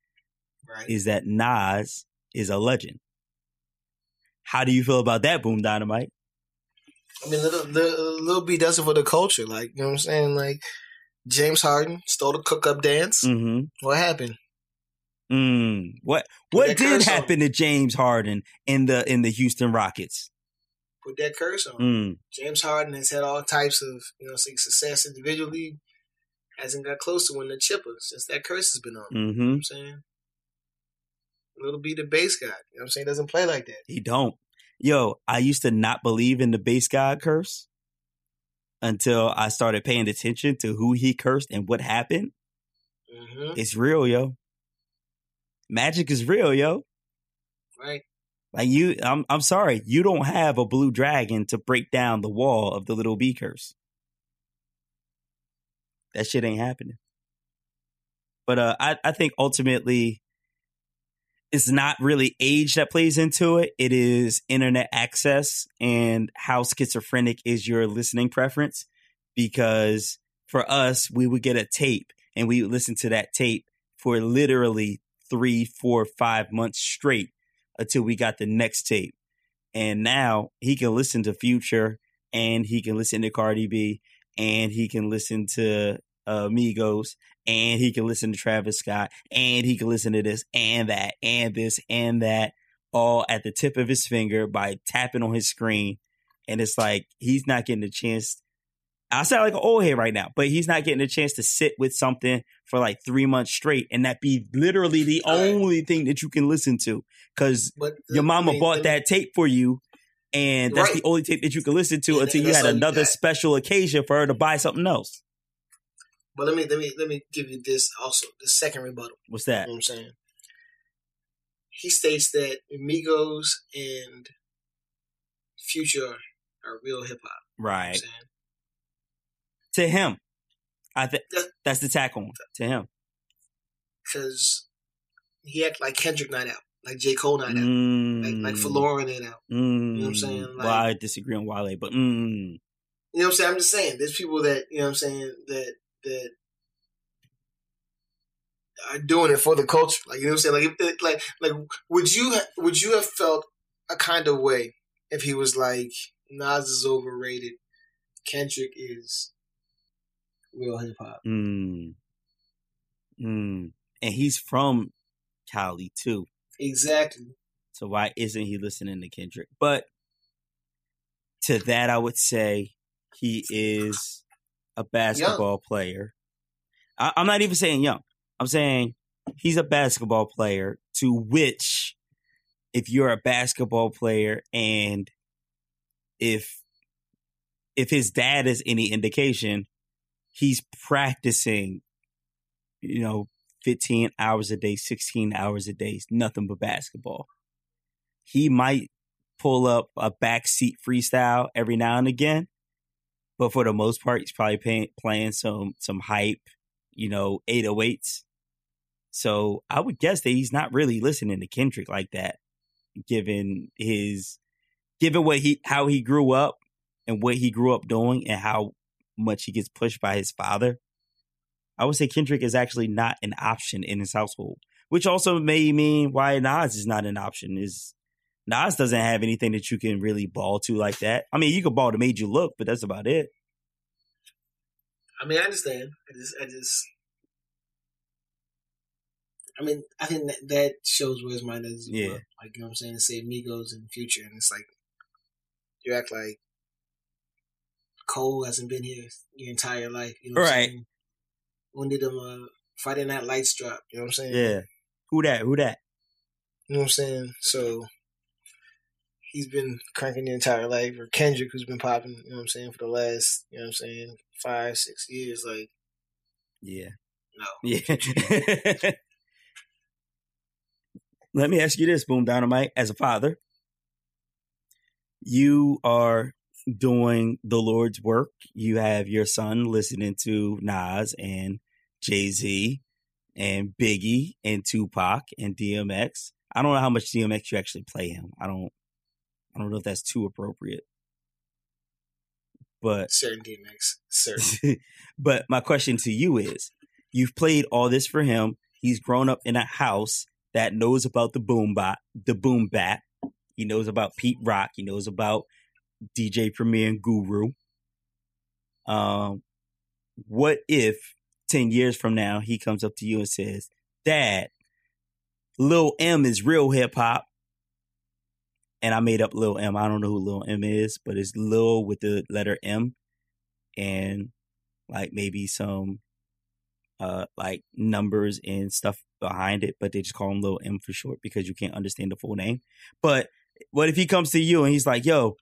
Right. is that Nas is a legend. How do you feel about that, Boom Dynamite? I mean, little, little, little B does it for the culture. Like you know what I'm saying. Like James Harden stole the cook up dance. Mm-hmm. What happened? Mm. What what did happen to James Harden in the in the Houston Rockets? Put that curse on. Mm. James Harden has had all types of you know success individually. Hasn't got close to winning the chipper since that curse has been on. You know Mm-hmm. I'm saying? Little B the base guy. You know what I'm saying? Doesn't play like that. He don't. Yo, I used to not believe in the Based God curse until I started paying attention to who he cursed and what happened. hmm It's real, yo. Magic is real, yo. Right. Like you, I'm I'm sorry, you don't have a blue dragon to break down the wall of the little bee curse. That shit ain't happening. But uh, I I think ultimately, it's not really age that plays into it. It is internet access and how schizophrenic is your listening preference. Because for us, we would get a tape and we would listen to that tape for literally three, four, five months straight until we got the next tape. And now he can listen to Future and he can listen to Cardi B and he can listen to uh, Migos and he can listen to Travis Scott and he can listen to this and that and this and that all at the tip of his finger by tapping on his screen. And it's like he's not getting a chance. I sound like an old head right now, but he's not getting a chance to sit with something for like three months straight and that be literally the Right. only thing that you can listen to. Cause your mama mean, bought that tape for you, and that's Right. the only tape that you can listen to And until you had you another special occasion for her to buy something else. But let me let me let me give you this also the second rebuttal. What's that? You know what I'm saying? He states that Migos and Future are real hip hop. You know what I'm Right. saying? To him. I think that's the tack on to him. Because he act like Kendrick night out, like J. Cole night out, Mm, like like for Lauren night out. Mm, know what I'm saying? well, I disagree on Wale, but mm, You know what I'm saying? I'm just saying, there's people that you know what I'm saying that that are doing it for the culture. Like you know what I'm saying? Like like like would you would you have felt a kind of way if he was like Nas is overrated, Kendrick is real hip hop. mm, mm. and he's from Cali too. Exactly. So why isn't he listening to Kendrick? But to that, I would say he is a basketball player. I, I'm not even saying young. I'm saying he's a basketball player to which, if you're a basketball player and if if his dad is any indication, he's practicing, you know, 15 hours a day, 16 hours a day, nothing but basketball. He might pull up a backseat freestyle every now and again, but for the most part, he's probably paying, playing some some hype, you know, 808s. So I would guess that he's not really listening to Kendrick like that, given his given what he how he grew up and what he grew up doing and how much he gets pushed by his father. I would say Kendrick is actually not an option in his household, which also may mean why Nas is not an option. Is Nas doesn't have anything that you can really ball to like that. I mean, you could ball to made you look, but that's about it. I mean, I understand. I just, I just, I mean, I think that, that shows where his mind is. Yeah. well. Like, you know what I'm saying? Say Migos in the future, and it's like, you act like Cole hasn't been here your entire life. You know Right. When did them uh, Friday Night Lights drop? You know what I'm saying? Yeah. Who that? Who that? You know what I'm saying? So he's been cranking the entire life, or Kendrick, who's been popping, you know what I'm saying, for the last, you know what I'm saying, five, six years. Like, Yeah. no. Yeah. Let me ask you this, Boom Dynamite. As a father, you are doing the Lord's work. You have your son listening to Nas and Jay Z and Biggie and Tupac and DMX. I don't know how much DMX you actually play him. I don't. I don't know if that's too appropriate. But Certain DMX, certain. but my question to you is you've played all this for him he's grown up in a house that knows about the boom bap the boom bat. he knows about pete rock he knows about dj premier and guru um what if 10 years from now he comes up to you and says dad lil m is real hip-hop and I made up Lil M. I don't know who Lil M is, but it's Lil with the letter M and like maybe some uh like numbers and stuff behind it, but they just call him Lil M for short because you can't understand the full name. But what if he comes to you and he's like, yo,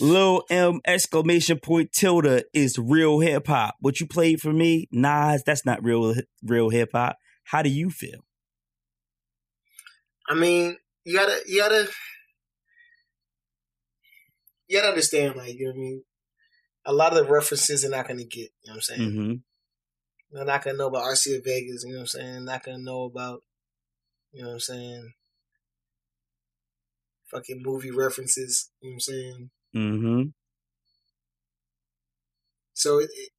Lil M exclamation point tilde is real hip hop. What you played for me, Nas, that's not real real hip hop. How do you feel? I mean, you gotta, you gotta, you gotta understand, like, you know what I mean? A lot of the references they're not gonna get, you know what I'm saying? Mm-hmm. They're not gonna know about RC Vegas, you know what I'm saying? Not gonna know about, you know what I'm saying? Fucking movie references, you know what I'm saying? Mm-hmm. So it, it,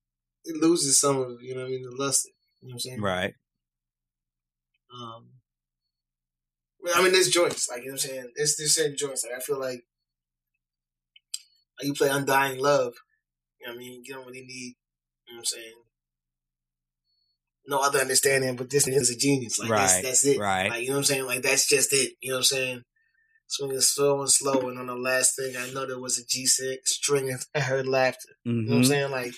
it loses some of, you know what I mean, the luster, you know what I'm saying? Right. Um, I mean, there's joints, like you know what I'm saying. There's there's certain joints. Like I feel like, like you play Undying Love. You know what I mean? You don't really need, you know what I'm saying. No other understanding, but this is a genius. Like that's that's it. right. Like you know what I'm saying? Like that's just it. You know what I'm saying? Swinging slow and slow, and on the last thing, I know there was a G six string. and I heard laughter. You know what I'm Mm-hmm. saying? Like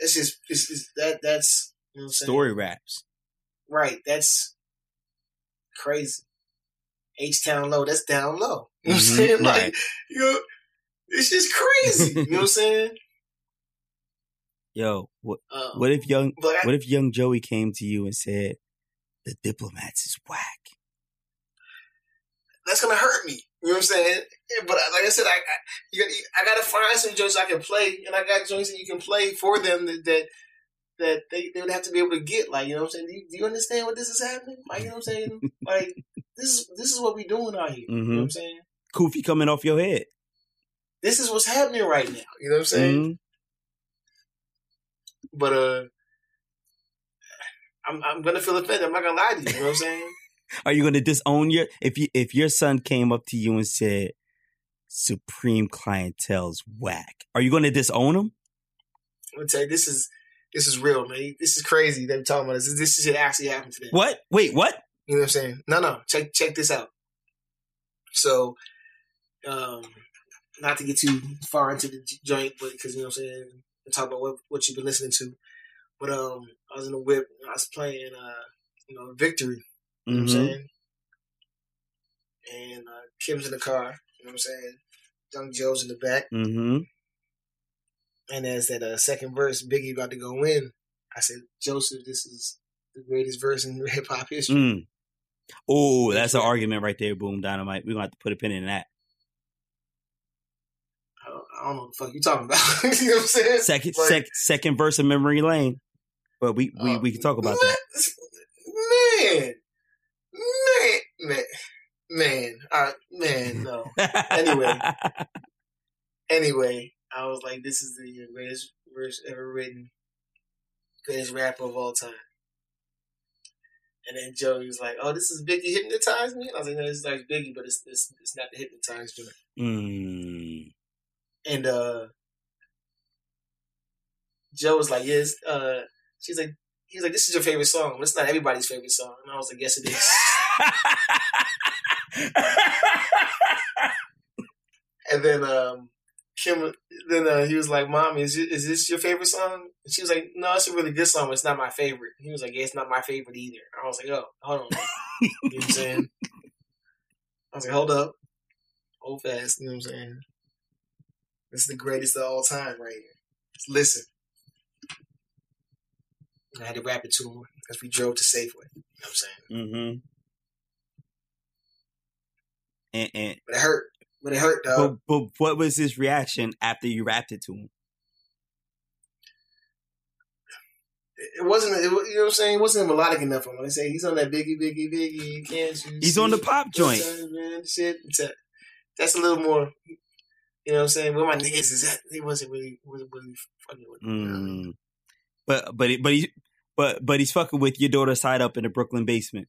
it's just it's, it's that that's you know what I'm saying? Story raps. Right. That's crazy. H Town low. That's down low. You know what I'm Mhm, saying? Like, right. you know, it's just crazy. you know what I'm saying? Yo, what Um, what if young I, what if young Joey came to you and said the diplomats is whack? That's gonna hurt me. You know what I'm saying? But like I said, I I, you got, I gotta find some joints I can play, and I got joints that you can play for them that that, that they, they would have to be able to get. Like you know what I'm saying? Do you, do you understand what this is happening? Like you know what I'm saying? like this is this is what we doing out here. You know what I'm saying? Koofy coming off your head. This is what's happening right now. You know what I'm saying? Mhm. But uh, I'm I'm gonna feel offended. I'm not gonna lie to you. You know what I'm saying? Are you gonna disown your if you if your son came up to you and said Supreme Clientele's whack? Are you gonna disown him? I'm gonna tell you, this is this is real, man. This is crazy that we're talking about this. This shit actually happened today. What? Wait, what? You know what I'm saying? No, no. Check check this out. So, um, not to get too far into the joint, but because you know what I'm saying, and talk about what what you've been listening to. But um, I was in the whip. I was playing, uh, you know, Victory. You know what I'm Mhm. saying? And uh, Kim's in the car. You know what I'm saying? Young Joe's in the back. Mm-hmm. And as that uh, second verse, Biggie about to go in, I said, Joseph, this is the greatest verse in hip hop history. Mm. Oh, that's an argument right there, Boom Dynamite. We're gonna have to put a pin in that. I, don't, I don't know what the fuck you talking about. you know what I'm saying? Second Like, sec, second verse of Memory Lane. But we we, uh, we can talk about that. man, man, man, man, uh, man, no. Anyway. Anyway, I was like, this is the greatest verse ever written, greatest rapper of all time. And then Joey was like, "Oh, this is Biggie hypnotized me." I was like, "No, this is like Biggie, but it's it's, it's not the hypnotized joint." Mm. And uh, Joe was like, "Yes." Uh, she's like, "He's like, this is your favorite song, but it's not everybody's favorite song." And I was like, "Yes, it is." and then um, Kim, then uh, he was like, "Mommy, is it, is this your favorite song?" And she was like, "No, it's a really good song, but it's not my favorite." He was like, "Yeah, it's not my favorite either." I was like, "Oh, hold on." you know what I'm saying? I was like, "Hold up, hold fast." You know what I'm saying? This is the greatest of all time, right here. Just listen. I had to rap it to him as we drove to Safeway. You know what I'm saying? mm-hmm. And, and But it hurt. But it hurt, though. but what was his reaction after you rapped it to him? It wasn't, it, you know what I'm saying? It wasn't melodic enough I'm gonna say he's on that biggie, biggie, biggie. Can't you He's on the pop joint. Man, shit. That's a little more, you know what I'm saying? Where my niggas is at, he wasn't really, wasn't really fucking with me. Mm. But but but he but but he's fucking with your daughter side up in the Brooklyn basement.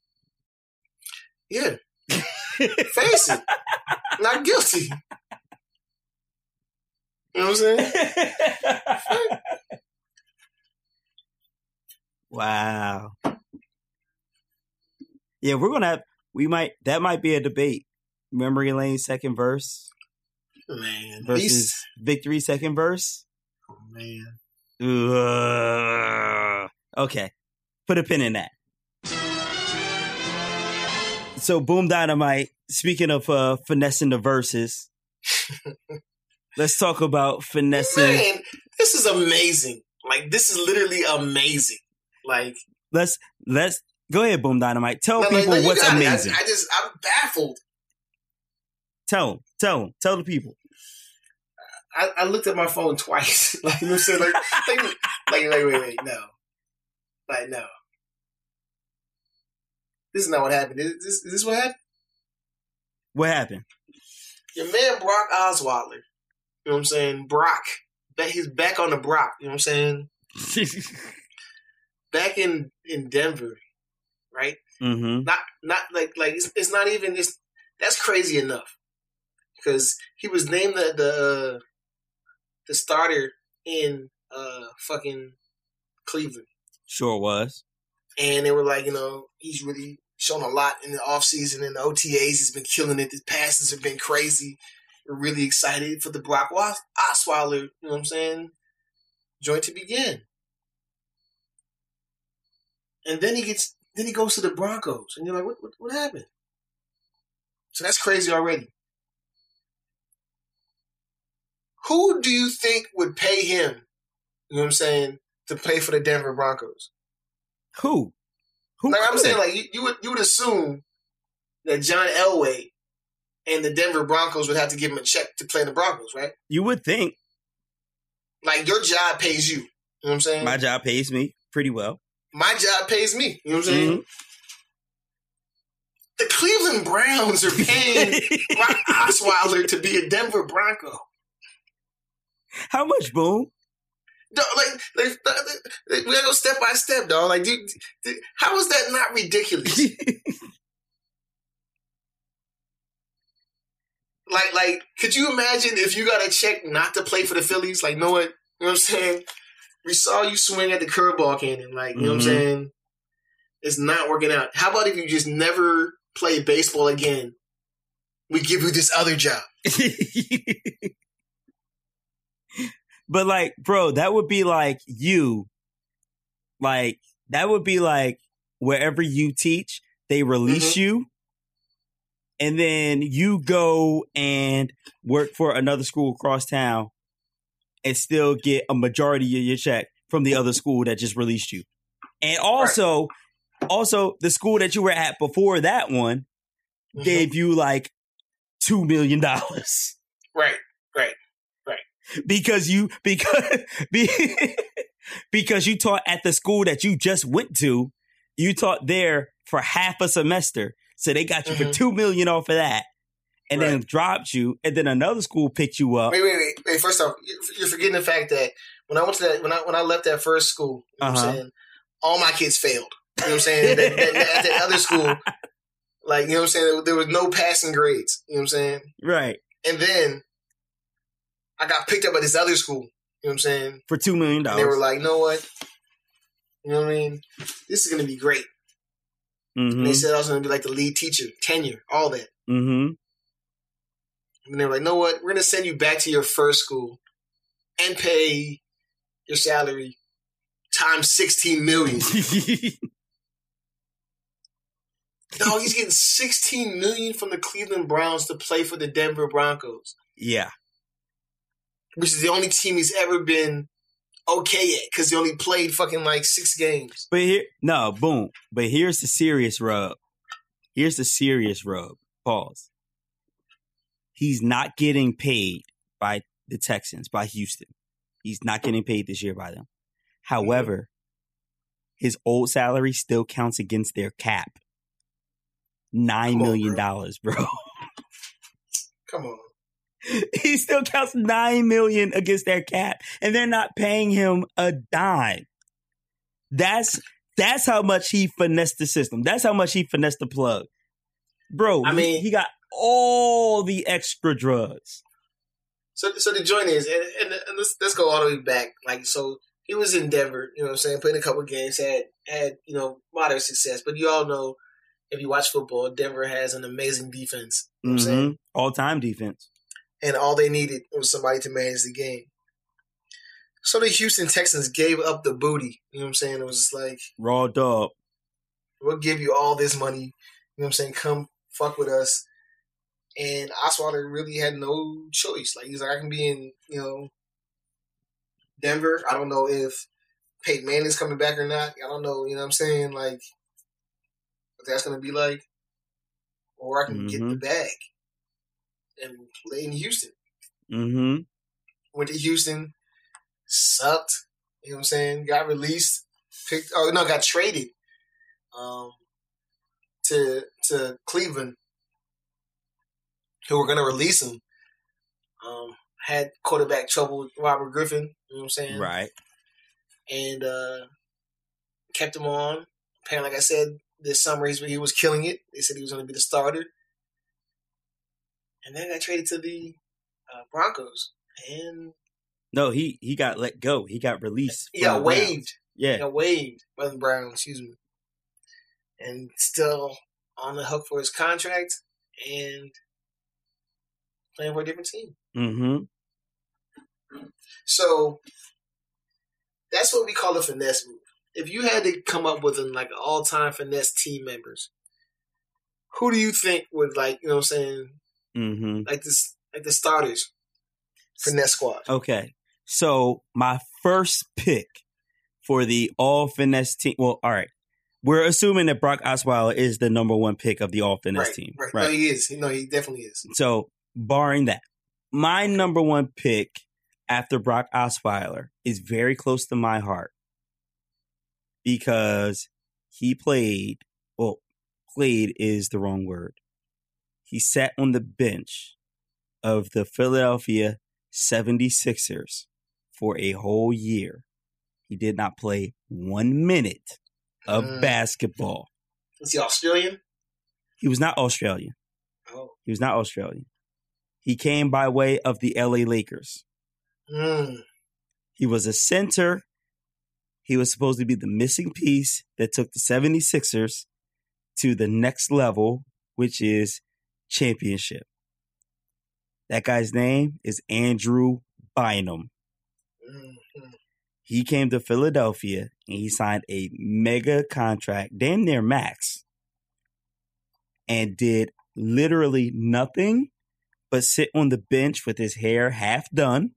Yeah. Face it. Not guilty. You know what I'm saying? wow. Yeah, we're gonna have we might that might be a debate. Memory Lane second verse Man. versus Victory second verse. oh, man. Okay, put a pin in that. So, Boom Dynamite. Speaking of uh, finessing the verses, let's talk about finessing. Man, this is amazing. Like, this is literally amazing. Like, Let's let's go ahead, Boom Dynamite. Tell no, no, people no, what's got it. I- amazing. I, just, I'm baffled. tell them. Tell them. Tell the people. I, I looked at my phone twice. like, you know what I'm saying? Like, like, like, like, wait, wait, no. Like, no. This is not what happened. Is this, is this what happened? What happened? Your man Brock Osweiler. You know what I'm saying? Brock. Back, he's back on the Brock. You know what I'm saying? Back in in Denver, right? mm-hmm. Not not like like it's, it's not even it's that's crazy enough because he was named the the the starter in uh fucking Cleveland, Sure was. And they were like, you know, he's really shown a lot in the offseason and the OTAs. He's been killing it. The passes have been crazy. We're really excited for the Brock Os- Osweiler, you know what I'm saying, joint to begin. And then he gets, then he goes to the Broncos, and you're like, what, what, what happened? So that's crazy already. Who do you think would pay him, you know what I'm saying, to play for the Denver Broncos? Who? Who? Like I'm saying, like you, you would you would assume that John Elway and the Denver Broncos would have to give him a check to play the Broncos, right? you would think Like your job pays you. You know what I'm saying? my job pays me pretty well. My job pays me. You know what I'm saying? Mhm. The Cleveland Browns are paying Brock Osweiler to be a Denver Bronco. How much, Boom? Dog, like, like, like, we gotta go step by step, dog. Like, dude, dude, how is that not ridiculous? like, like, could you imagine if you got a check not to play for the Phillies? Like, know what? You know what I'm saying? We saw you swing at the curveball cannon. Like, you know what I'm Mhm. saying? It's not working out. How about if you just never play baseball again? We give you this other job. but like, bro, that would be like you. Like that would be like wherever you teach, they release Mm-hmm. you, and then you go and work for another school across town, and still get a majority of your check from the other school that just released you, and also, also the school that you were at before that one Mhm. gave you like two million dollars. Right, right. Because you because be, because you taught at the school that you just went to You taught there for half a semester, so they got you for Mhm. two million off of that, and then dropped you, and then another school picked you up. Wait, wait, wait, wait. First off, you're- you're forgetting the fact that when I went to that, when I when I left that first school, you know Uh-huh. I'm saying, all my kids failed. You know what I'm saying? that, that, that- at that other school, like you know what I'm saying, there was no passing grades. You know what I'm saying? Right And then I got picked up at this other school. You know what I'm saying? for two million dollars. they were like, you know what? You know what I mean? This is gonna be great. Mm-hmm. they said I was gonna be like the lead teacher, tenure, all that. Mm-hmm. And they were like, know what? We're gonna send you back to your first school and pay your salary times sixteen million. no, he's getting sixteen million from the Cleveland Browns to play for the Denver Broncos, yeah. Which is the only team he's ever been okay at because he only played fucking like six games. But here, no, boom. But here's the serious rub. Here's the serious rub. Pause. He's not getting paid by the Texans, by Houston. He's not getting paid this year by them. However, his old salary still counts against their cap. Nine on, million dollars, bro. Come on. he still counts nine million against their cap, and they're not paying him a dime. That's that's how much he finessed the system. That's how much he finessed the plug, bro. I he- mean- he, got all the extra drugs. So, so the joint is, and, and, and let's let's go all the way back. Like, so he was in Denver. You know what I'm saying? Played a couple games, had had you know moderate success. But you all know, if you watch football, Denver has an amazing defense. You know what I'm mm-hmm. saying? All time defense. And all they needed was somebody to manage the game. So the Houston Texans gave up the booty. You know what I'm saying? It was just like, Raw dog. we'll give you all this money. You know what I'm saying? Come fuck with us. And Osweiler really had no choice. Like he's like, I can be in, you know, Denver. I don't know if Peyton Manning's coming back or not. I don't know. You know what I'm saying? Like, what that's gonna be like. Or I can get the Mhm. bag and play in Houston. Mm-hmm. Went to Houston, sucked. You know what I'm saying? Got released, picked. Oh no, got traded. Um, to to Cleveland, who were gonna release him. Um, had quarterback trouble with Robert Griffin. You know what I'm saying? Right. And uh, kept him on. Apparently, like I said, this summer he's, he was killing it. They said he was going to be the starter. And then got traded to the uh, Broncos, and No, he he got let go. He got released. he got the Browns. waived. Yeah. got waived by the Browns, excuse me. And still on the hook for his contract and playing for a different team. Mm-hmm. So that's what we call a finesse move. If you had to come up with an like all time finesse team members, who do you think would like, you know what I'm saying, Mm-hmm. like this like the starters finesse squad? Okay. So my first pick for the all finesse team. Well, all right. We're assuming that Brock Osweiler is the number one pick of the all finesse right, team. right. Right. No, he is. No, he definitely is. So barring that, my number one pick after Brock Osweiler is very close to my heart because he played, well, played is the wrong word. He sat on the bench of the Philadelphia 76ers for a whole year. He did not play one minute of Mm. basketball. Is he Australian? He was not Australian. Oh. He was not Australian. He came by way of the LA Lakers. Mm. He was a center. He was supposed to be the missing piece that took the 76ers to the next level, which is championship. That guy's name is Andrew Bynum. Mm. Mm. He came to Philadelphia and he signed a mega contract, damn near max, and did literally nothing but sit on the bench with his hair half done.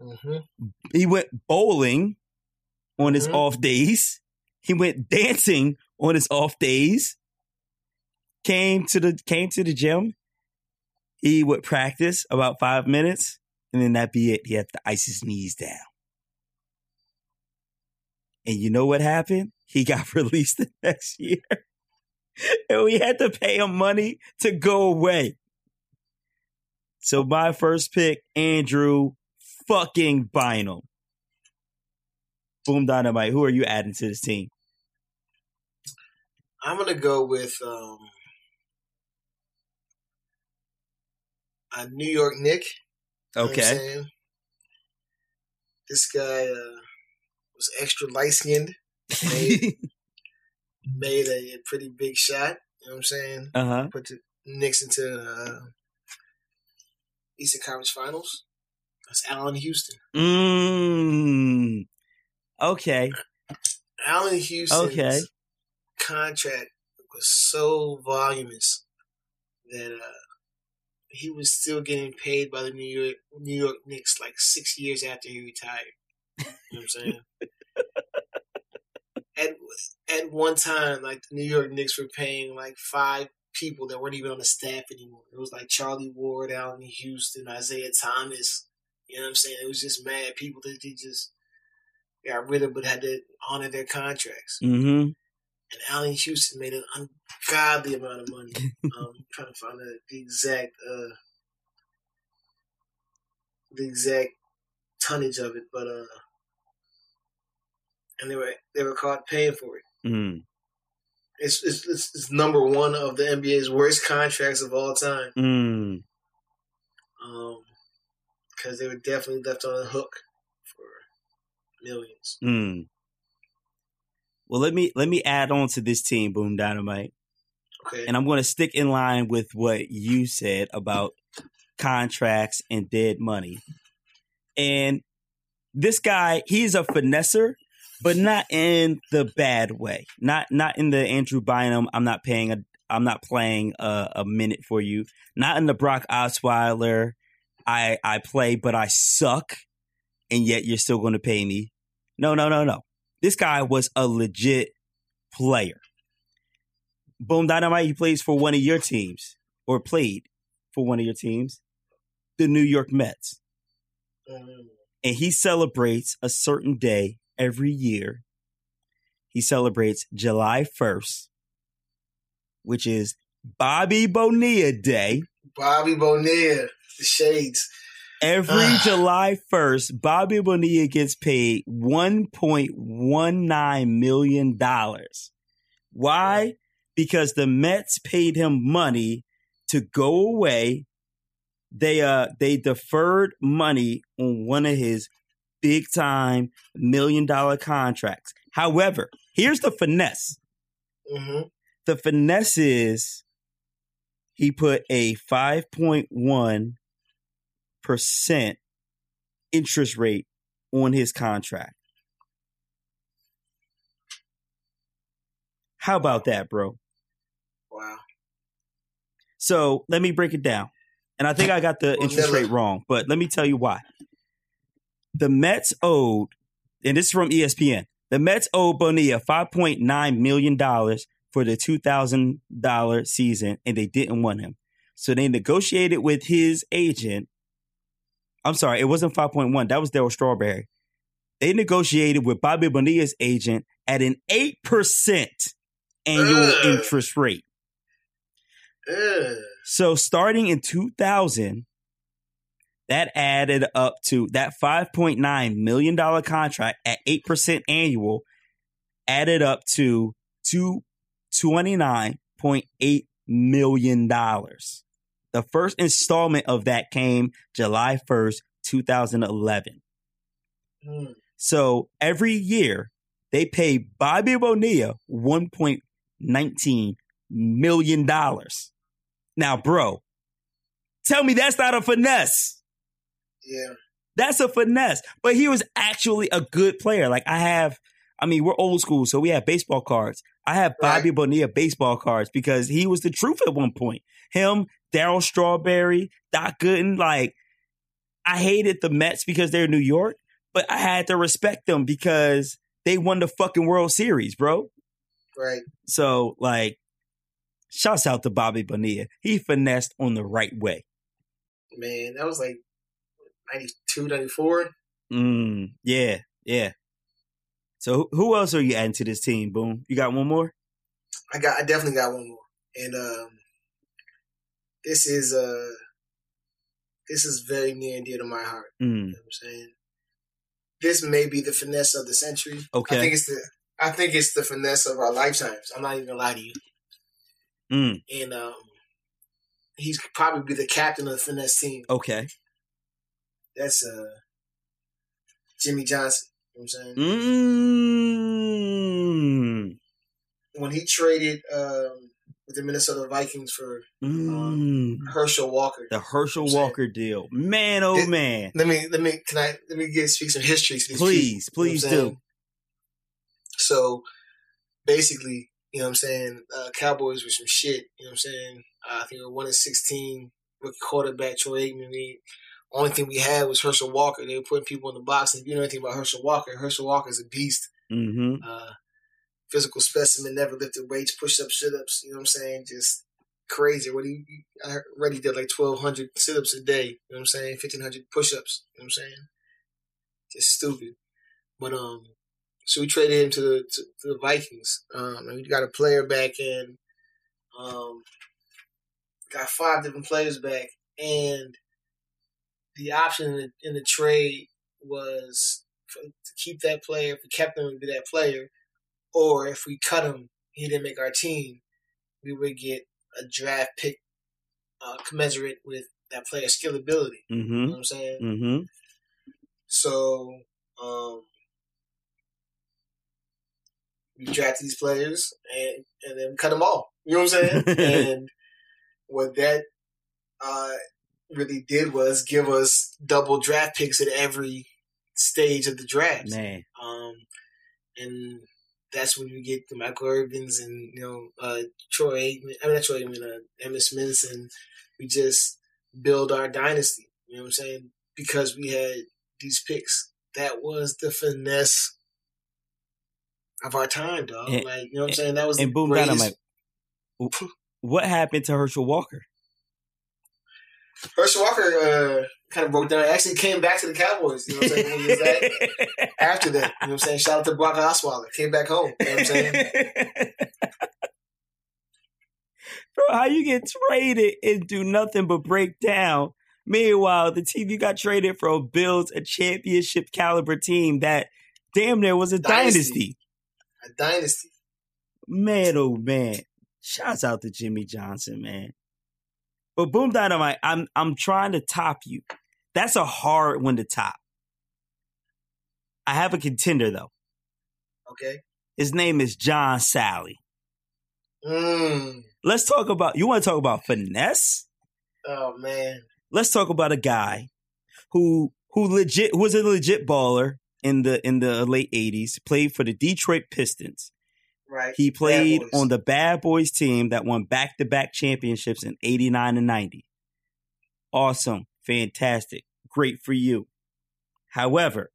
Mhm. He went bowling on his Mhm. off days. He went dancing on his off days. Came to the came to the gym. He would practice about five minutes, and then that'd be it. He had to ice his knees down. And you know what happened? he got released the next year. and we had to pay him money to go away. So my first pick, Andrew fucking Bynum. Boom Dynamite. Who are you adding to this team? I'm gonna go with um, a New York Nick. You know Okay. This guy uh, was extra light skinned, made, made a, a pretty big shot. You know what I'm saying? uh huh. Put the Knicks into uh, Eastern Conference Finals. That's Allan Houston. Mm. Okay. Allan Houston's Okay. contract was so voluminous that uh, he was still getting paid by the New York New York Knicks like six years after he retired. You know what I'm saying? at at one time, like the New York Knicks were paying like five people that weren't even on the staff anymore. It was like Charlie Ward, Allan Houston, Isiah Thomas. You know what I'm saying? It was just mad people that they just got rid of, but had to honor their contracts. Mm-hmm. And Allen Houston made an ungodly amount of money. um, trying to find the, the exact uh, the exact tonnage of it, but uh, and they were they were caught paying for it. Mm. It's it's, it's, it's number one of the NBA's worst contracts of all time. Mm. Um, because they were definitely left on the hook for millions. Mm. Well, let me let me add on to this team, Boom Dynamite, Okay, and I'm going to stick in line with what you said about contracts and dead money. And this guy, he's a finesser, but not in the bad way. Not not in the Andrew Bynum. I'm not paying a. I'm not playing a, a minute for you. Not in the Brock Osweiler. I I play, but I suck, and yet you're still going to pay me. No, no, no, no. This guy was a legit player. Boom Dynamite, he plays for one of your teams, or played for one of your teams, the New York Mets. And he celebrates a certain day every year. He celebrates July 1st, which is Bobby Bonilla Day. Bobby Bonilla, the Shades. Every. July 1st, Bobby Bonilla gets paid $1.19 million. Why? Because the Mets paid him money to go away. They uh they deferred money on one of his big time million dollar contracts. However, here's the finesse. hmm The finesse is he put a 5.1 percent interest rate on his contract. How about that, bro? Wow. So let me break it down. And I think I got the interest rate wrong, but let me tell you why. The Mets owed, and this is from ESPN, the Mets owed Bonilla $5.9 million for the $2,000 season, and they didn't want him. So they negotiated with his agent. I'm sorry, it wasn't 5.1. That was Darryl Strawberry. They negotiated with Bobby Bonilla's agent at an 8% annual Ugh. interest rate. Ugh. So starting in 2000, that added up to that 5.9 million dollar contract at 8% annual added up to two $29.8 million. The first installment of that came July 1st, 2011. Mm. So every year they pay Bobby Bonilla $1.19 million. Now, bro, tell me that's not a finesse. Yeah. That's a finesse. But he was actually a good player. Like I have, I mean, we're old school, so we have baseball cards. I have Bobby Bonilla baseball cards because he was the truth at one point. Him, Darryl Strawberry, Doc Gooden, like I hated the Mets because they're New York, but I had to respect them because they won the fucking World Series, bro. Right. So, like, shouts out to Bobby Bonilla. He finessed on the right way. Man, that was like 92, 94. Mm, yeah, yeah. So who else are you adding to this team? Boom. You got one more? I got I definitely got one more. And um this is uh this is very near and dear to my heart. Mm, You know I'm saying? This may be the finesse of the century. Okay. I think it's the I think it's the finesse of our lifetimes. I'm not even gonna lie to you. mm, And um he's probably be the captain of the finesse team. okay. That's uh Jimmy Johnson. You know what I'm saying? Mm, When he traded um with the Minnesota Vikings for mm. Herschel Walker. the Herschel Walker deal. Man, oh It- man. Let me let me can I let me get speak some history to these Please, people, you know please saying? do. So basically, you know what I'm saying, uh, Cowboys were some shit, you know what I'm saying? Uh, I think we were one in sixteen, rookie quarterback Troy Aikman. We, only thing we had was Herschel Walker. They were putting people in the box, and if you know anything about Herschel Walker, Herschel Walker is a beast. hmm Uh, physical specimen, never lifted weights, push ups, sit ups, you know what I'm saying? Just crazy. What he I read he did like twelve hundred sit ups a day, you know what I'm saying? Fifteen hundred push ups, you know what I'm saying? Just stupid. But um so we traded him to the to, to the Vikings. Um and we got a player back in um got five different players back and the option in the, in the trade was to keep that player, if we kept him, would be that player, or if we cut him, he didn't make our team, we would get a draft pick uh, commensurate with that player's skill ability. You hmm know what I'm saying? hmm So, um, we drafted these players and, and then cut them all. You know what I'm saying? and what that uh, really did was give us double draft picks at every stage of the draft. Man. Um, and that's when you get the Michael Irvins and you know uh, Troy Aikman. I mean, not Troy Aikman, uh, Emmitt Smith, and we just build our dynasty. You know what I'm saying? Because we had these picks. That was the finesse of our time, dog. And- like you know what I'm saying? That was And the boom, greatest. dynamite. What happened to Herschel Walker? Herschel Walker uh, kind of broke down. Actually, came back to the Cowboys. You know what I'm saying? He that- after that, you know what I'm saying? Shout out to Brock Osweiler. Came back home. You know what I'm saying? Bro, how you get traded and do nothing but break down? Meanwhile, the team you got traded from builds a championship caliber team that damn near was a dynasty. Dynasty. A dynasty. Man, oh man. Shouts out to Jimmy Johnson, man. But Boom Dynamite, I'm I'm trying to top you. That's a hard one to top. I have a contender though. Okay. His name is John Salley. Mm. Let's talk about you want to talk about finesse? Oh man. let's talk about a guy who who legit was a legit baller in the in the late 80s played for the Detroit Pistons Right. he played on the Bad Boys team that won back-to-back championships in 89 and 90 awesome. Fantastic. Great for you. However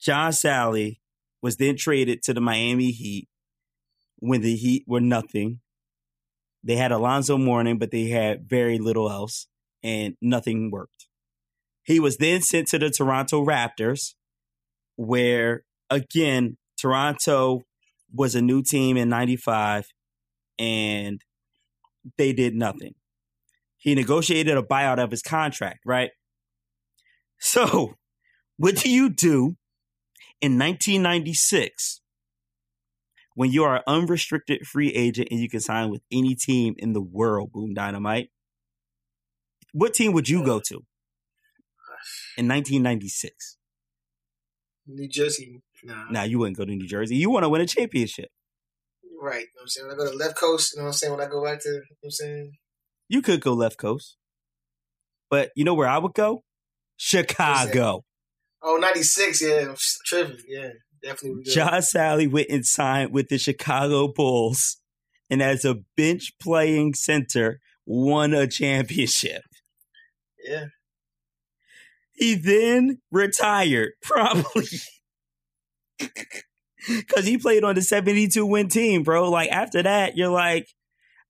John Salley was then traded to the Miami Heat when the Heat were nothing. They had Alonzo Mourning but they had very little else and nothing worked. He was then sent to the Toronto Raptors, where again, Toronto was a new team in 95 and they did nothing. He negotiated a buyout of his contract, right? So, what do you do in 1996 when you are an unrestricted free agent and you can sign with any team in the world, Boom Dynamite? What team would you go to in 1996? New Jersey. Nah. Now, you wouldn't go to New Jersey. You want to win a championship. Right. You know what I'm saying? When I go to left coast, you know what I'm saying? When I go back to, you know what I'm saying? You could go left coast. But you know where I would go? Chicago. Oh, 96, yeah. Tripping. Yeah. Definitely. would go. John Salley went and signed with the Chicago Bulls and as a bench playing center won a championship. Yeah. He then retired, probably. Cause he played on the 72 win team, bro. Like after that, you're like,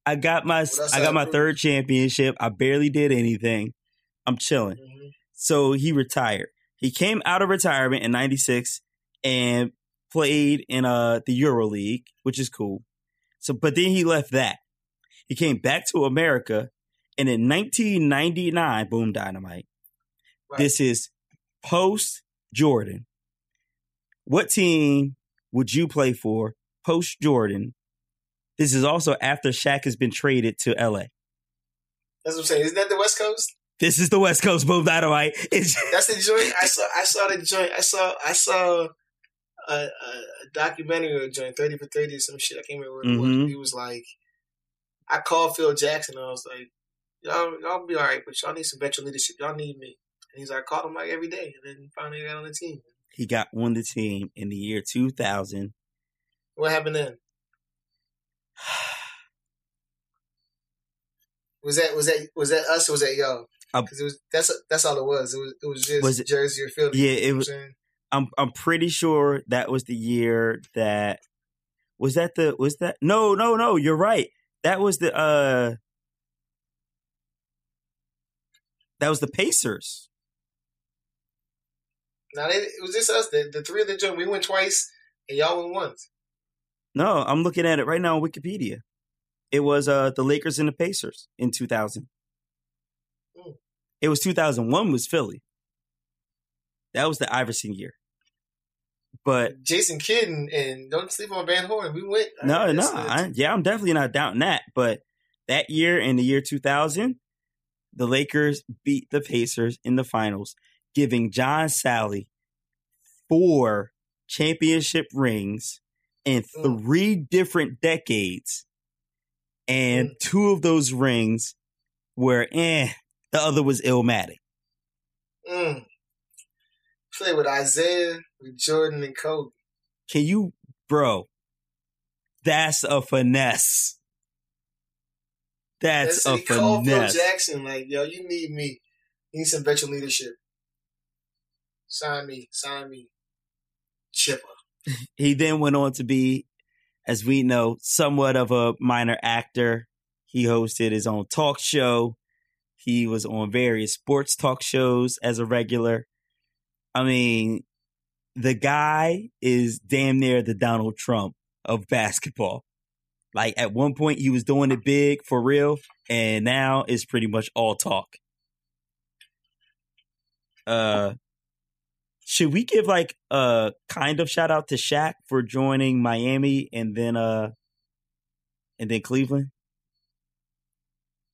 I got my that's I got my third championship. I barely did anything. I'm chilling. Mhm. So he retired. He came out of retirement in 96 and played in uh the Euro League, which is cool. So, but then he left that. He came back to America, and in 1999, boom, dynamite. Right. This is post Jordan. What team would you play for post Jordan? This is also after Shaq has been traded to LA. That's what I'm saying. Isn't that the West Coast? This is the West Coast boom dynamite. It's That's the joint. I saw. I saw the joint. I saw. I saw a, a, documentary a joint, thirty for thirty or some shit. I can't remember what it was. Mm-hmm. He was like, I called Phil Jackson. and I was like, y'all, y'all be all right, but y'all need some veteran leadership. Y'all need me. And he's like, I called him like every day, and then finally got on the team. He got on the team in the year 2000. What happened then? Was that was that was that us or was that y'all? Because it was that's that's all it was. It was it was just Was it- Jersey or Philly. Yeah, it I'm was- I'm I'm pretty sure that was the year that was that the was that no no no you're right that was the uh that was the Pacers Now they, it was just us. The, the three of the joint. We went twice, and y'all went once. no I'm looking at it right now on Wikipedia it was uh the Lakers and the Pacers in 2000 Hmm. it was 2001 was Philly that was the Iverson year but Jason Kidd and, and don't sleep on Van Horn. We went. No, no, I, yeah, I'm definitely not doubting that. But that year, in the year 2000, the Lakers beat the Pacers in the finals, giving John Salley four championship rings in Mm. three different decades, and Mm. two of those rings were eh. The other was Illmatic. Mm. Play with Isiah, with Jordan and Kobe. Can you, bro? That's a finesse. That's a he called Phil finesse. Jackson like, yo, you need me. You need some veteran leadership. Sign me, sign me. Chipper. He then went on to be, as we know, somewhat of a minor actor. He hosted his own talk show. He was on various sports talk shows as a regular. I mean, the guy is damn near the Donald Trump of basketball. Like at one point he was doing it big for real, and now it's pretty much all talk. Uh should we give like a kind of shout out to Shaq for joining Miami and then uh and then Cleveland?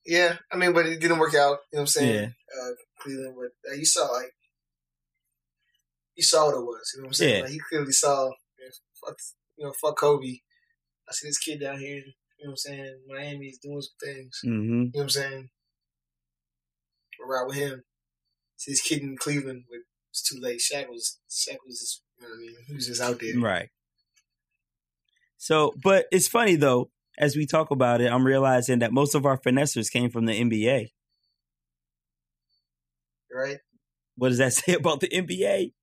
Yeah, I mean, but it didn't work out. You know what I'm saying? Yeah. Uh, Cleveland, but uh, you saw like you saw what it was. You know what I'm saying? Yeah. Like he clearly saw. You know, fuck, you know, fuck Kobe. I see this kid down here. You know what I'm saying? Miami is doing some things. Mm-hmm. You know what I'm saying? We're right with him. See this kid in Cleveland, but it's too late. Shaq was Shaq was just you know what I mean? He was just out there. Right. So, but it's funny though, as we talk about it, I'm realizing that most of our finessers came from the NBA. Right? What does that say about the NBA?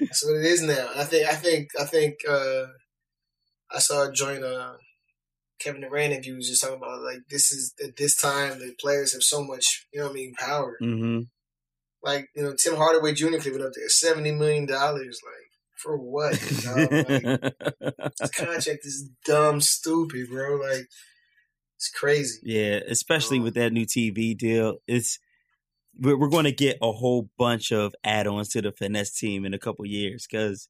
That's what it is now. I think I think I think uh I saw a joint uh Kevin Durant interview was just talking about like this is at this time the players have so much, you know what I mean, power. Mm-hmm. Like, you know, Tim Hardaway Jr. could have been up there seventy million dollars, like for what? like, this contract is dumb, stupid, bro. Like it's crazy. yeah, especially Um, with that new TV deal, it's we're, we're going to get a whole bunch of add-ons to the finesse team in a couple years because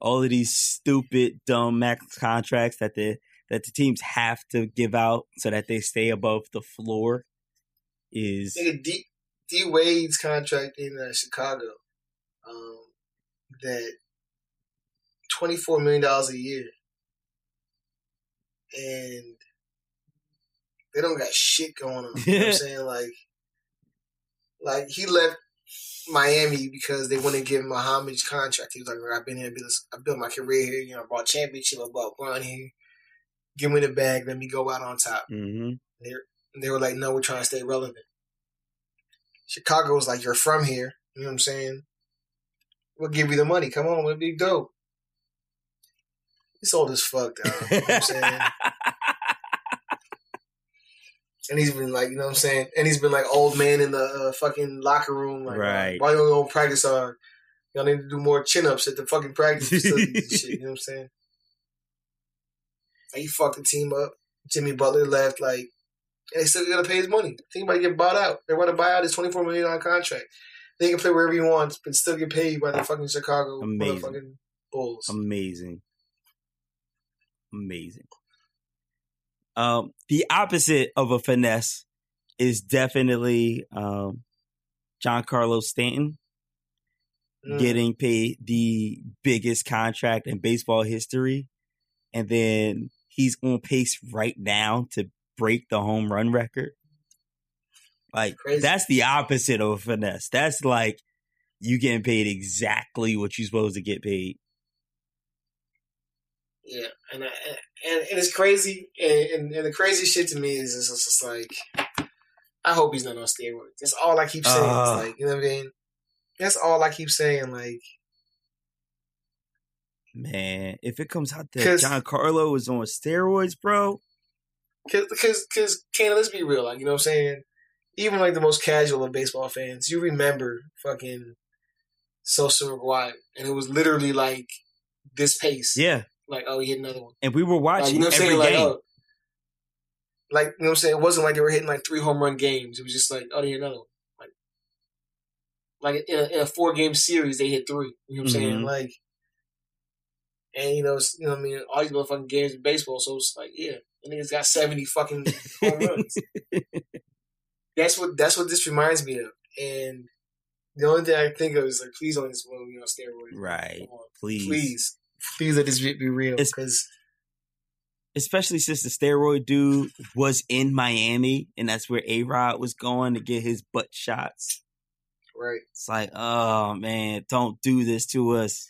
all of these stupid, dumb max contracts that the that the teams have to give out so that they stay above the floor is Nigga, D, D Wade's contract in uh, Chicago, um, that twenty four million dollars a year, and they don't got shit going on. You know what I'm saying? Like, like he left Miami because they wouldn't give him a homage contract. He was like, "I've been here, I built- my career here. You know, I brought championship, I brought one here. Give me the bag, let me go out on top." hmm And they were like, no, we're trying to stay relevant. Chicago was like, you're from here. You know what I'm saying? We'll give you the money. Come on, we'll be dope. He's old as fuck, dog. You know what I'm saying? and he's been like, you know what I'm saying? And he's been like old man in the uh, fucking locker room. Like, Right. Why you don't practice hard? Y'all need to do more chin ups at the fucking practice facilities and shit. You know what I'm saying? Like, he fucked the team up. Jimmy Butler left. Like, they still gotta pay his money. Think about get bought out. They want to buy out his twenty four million dollar contract. They can play wherever he wants, but still get paid by the fucking Chicago Amazing. motherfucking Bulls. Amazing. Amazing. Um, the opposite of a finesse is definitely um, Giancarlo Stanton Mm. getting paid the biggest contract in baseball history. And then he's on pace right now to break the home run record. Like, Crazy. that's the opposite of a finesse. That's like you getting paid exactly what you're supposed to get paid. Yeah, and I, and and it's crazy, and, and, and the crazy shit to me is it's just, it's like, I hope he's not on steroids. That's all I keep saying. Uh. it's like you know what I mean. That's all I keep saying. Like, Man, if it comes out that Giancarlo is on steroids, bro, cause cause cause let's be real. Like you know what I'm saying. Even like the most casual of baseball fans, you remember fucking Sosa McGwire, and it was literally like this pace. yeah. Like oh, he hit another one. And we were Like, watching you know what I'm saying? Like oh, like you know what I'm saying. It wasn't like they were hitting like three home run games. It was just like oh, they hit another one. Like like in a, in a four game series, they hit three. You know what I'm saying? Mhm. Like. And you know, you know, what I mean, all these motherfucking games in baseball. So it's like, yeah, the niggas got seventy fucking home runs. that's what that's what this reminds me of. And the only thing I can think of is like, please don't just want me on steroids. Right. Please. Please, please let this be be real. Because Especially since the steroid dude was in Miami and that's where A Rod was going to get his butt shots. right, It's like, oh man, don't do this to us.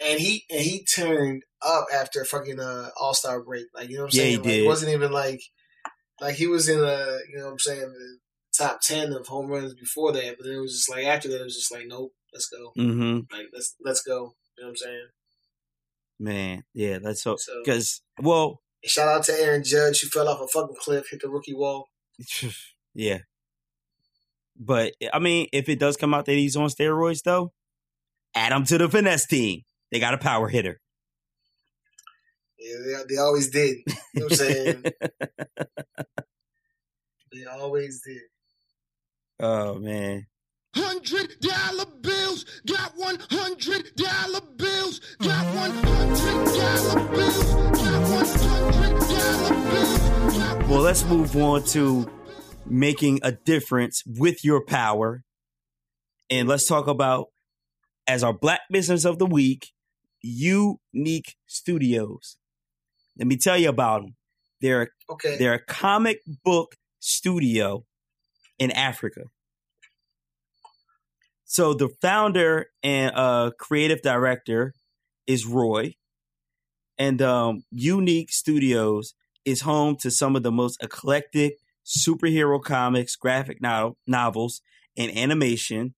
and he and he turned up after fucking uh, All Star break. Like you know what I'm Yeah, he saying? Like, did. it wasn't even like like he was in a you know what I'm saying the top ten of home runs before that, but then it was just like after that it was just like nope, let's go. Mm-hmm. Like let's let's go. You know what I'm saying? Man, yeah, let's hope. So Because, well, shout out to Aaron Judge who fell off a fucking cliff, hit the rookie wall. yeah. But, I mean, if it does come out that he's on steroids, though, add him to the finesse team. They got a power hitter. Yeah, they, they always did. You know what I'm saying? they always did. oh, man. Hundred dollar bills, got one hundred dollar bills, got one hundred dollar bills, got one hundred dollar bills. got Well, let's move on to making a difference with your power. And let's talk about, as our Black Business of the Week, YouNeek Studios. Let me tell you about them. They're, Okay. they're a comic book studio in Africa. So the founder and uh, creative director is Roy. And um, YouNeek Studios is home to some of the most eclectic superhero comics, graphic no- novels, and animation.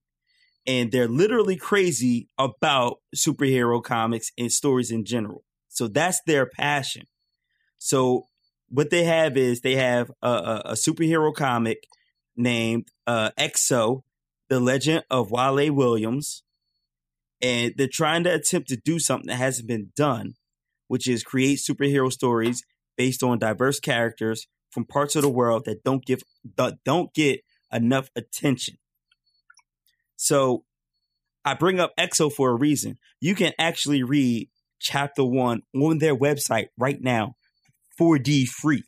And they're literally crazy about superhero comics and stories in general. So that's their passion. So what they have is they have a, a, a superhero comic named uh, Exo, the Legend of Wale Williams, and they're trying to attempt to do something that hasn't been done, which is create superhero stories based on diverse characters from parts of the world that don't give that don't get enough attention. So I bring up EXO for a reason. You can actually read chapter one on their website right now, 4D free.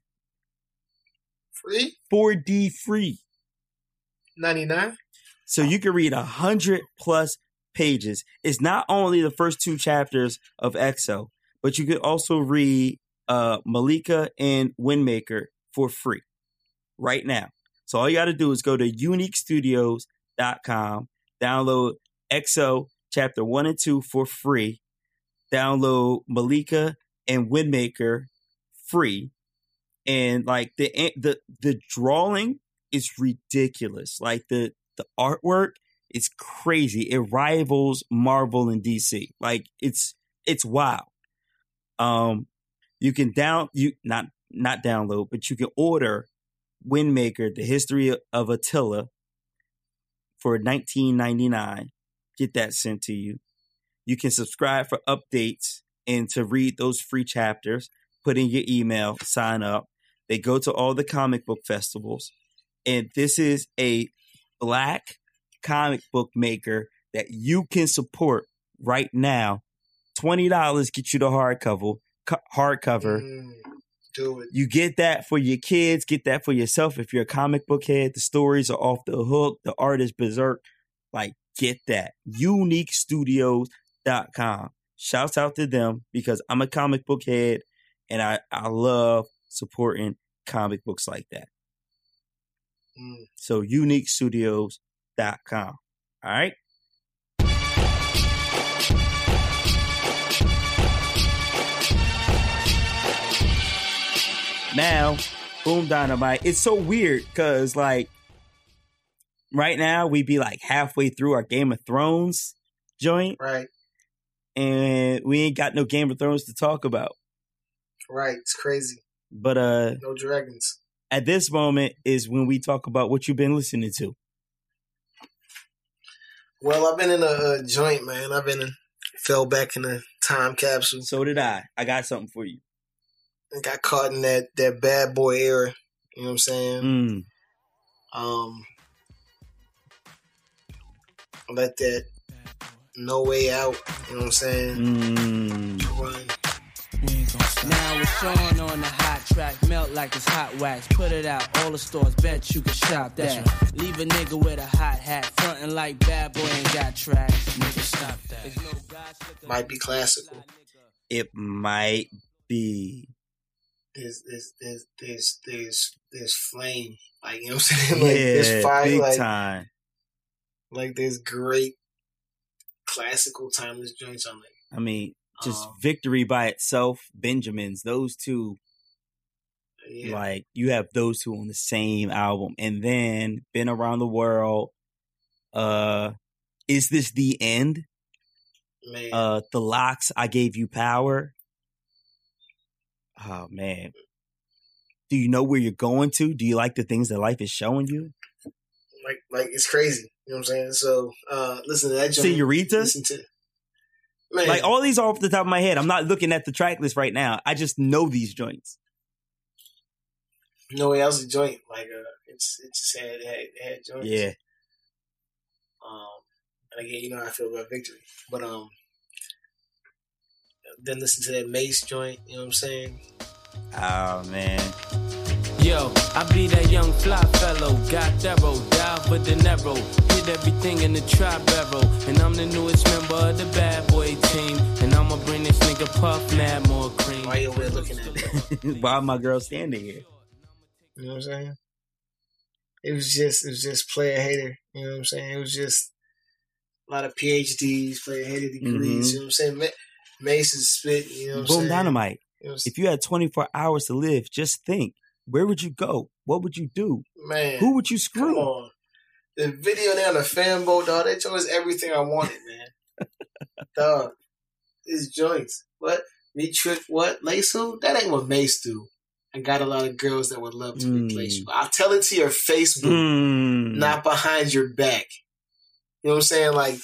Free? 4D free. 99? So you can read a hundred plus pages. It's not only the first two chapters of EXO, but you could also read uh, Malika and Windmaker for free right now. So all you got to do is go to youneekstudios.com, download EXO chapter one and two for free, download Malika and Windmaker free, and like the the the drawing is ridiculous. Like the the artwork is crazy. It rivals Marvel and DC. Like it's it's wild. Um, you can down you not not download, but you can order Windmaker: The History of Attila for nineteen ninety nine. get that sent to you. You can subscribe for updates and to read those free chapters. Put in your email, sign up. They go to all the comic book festivals. And this is a black comic book maker that you can support right now. $20 get you the hardcover, hardcover. Mm, do it. You get that for your kids, get that for yourself. If you're a comic book head, the stories are off the hook, the art is berserk. Like, get that. YouNeekStudios.com. Shouts out to them because I'm a comic book head and I, I love supporting comic books like that. Mm. So youneekstudios.com. All right. Now, boom dynamite. It's so weird because like right now we'd be like halfway through our Game of Thrones joint Right, and we ain't got no Game of Thrones to talk about. right. It's crazy. But uh No dragons. at this moment is when we talk about what you've been listening to. Well, I've been in a, a joint, man. I've been in, fell back in a time capsule So did I. I got something for you. and got caught in that that bad boy era. You know what I'm saying? Mm. Um, let that no way out. You know what I'm saying? Mm. Run. Now it's Sean on the hot track, melt like it's hot wax. Put it out, all the stores, bet you can shop that. Leave a nigga with a hot hat, frontin' like bad boy ain't got tracks. Nigga, stop that. There's no God slicker Might be classical. It might be. There's there's there's there's there's there's flame. Like you know what I'm saying? like yeah, there's fire. big Like time. like there's great classical timeless joints on there. I mean, just Um, victory by itself, Benjamins, those two, Yeah. like you have those two on the same album. And then Been Around the World, uh, Is This the End? man. Uh The LOX, I Gave You Power. Oh man. Do you know where you're going to? Do you like the things that life is showing you? like like it's crazy. You know what I'm saying? So uh listen to that joint. Senorita? Listen to Man, Like all these are off the top of my head. I'm not looking at the track list right now. I just know these joints. no way else a joint. Like uh it's it just had it had, it had joints. Yeah. Um, and again, you know how I feel about victory, but um, then listen to that Mase joint. You know what I'm saying? Oh man. Yo, I be that young fly fellow, got thorough, dive for De Niro, hit everything in the trap barrel, and I'm the newest member of the bad boy team, and I'ma bring this nigga Puff mad more cream. Why you over looking at me? Why my girl standing here? You know what I'm saying? It was just it was just player hater. You know what I'm saying? It was just a lot of PhDs, player hater degrees. Mhm. You know what I'm saying? Ma- Mase is spit. You know what I'm saying? Boom dynamite. You know If you had 24 hours to live, just think. Where would you go? What would you do? Man, Who would you come screw? The video there on the fanboat, dog. That joint is everything I wanted, man. dog, these joints. What? Me trick? What? Lace who? That ain't what Mase do. I got a lot of girls that would love to Mm. replace you. I'll tell it to your face, boo. Mm. not behind your back. You know what I'm saying? Like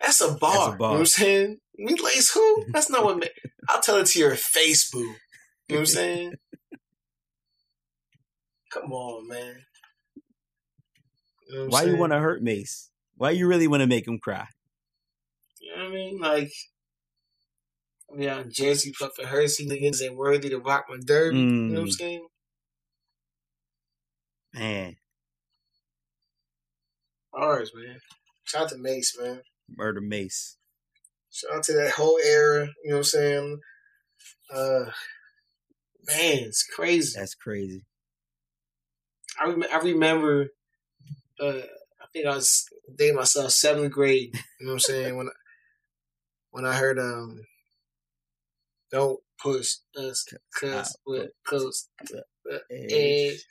that's a bar. bar. You know what I'm saying? We lace who? That's not what. Ma- I'll tell it to your face, boo. You know what I'm saying? Come on, man. You know Why you want to hurt Mase? Why you really want to make him cry? You know what I mean? Like, I mean, on Jersey Puffin Hersey niggas ain't worthy to rock my derby. You know what I'm Mm. saying? Man, Ours, man. Shout out to Mase, man. murder Mase. Shout out to that whole era. You know what I'm saying? Uh, man, it's crazy. That's crazy. I rem- I remember. Uh, I think I was dating myself seventh grade. You know what I'm saying? when I, when I heard um, don't push us cause we're close to the edge.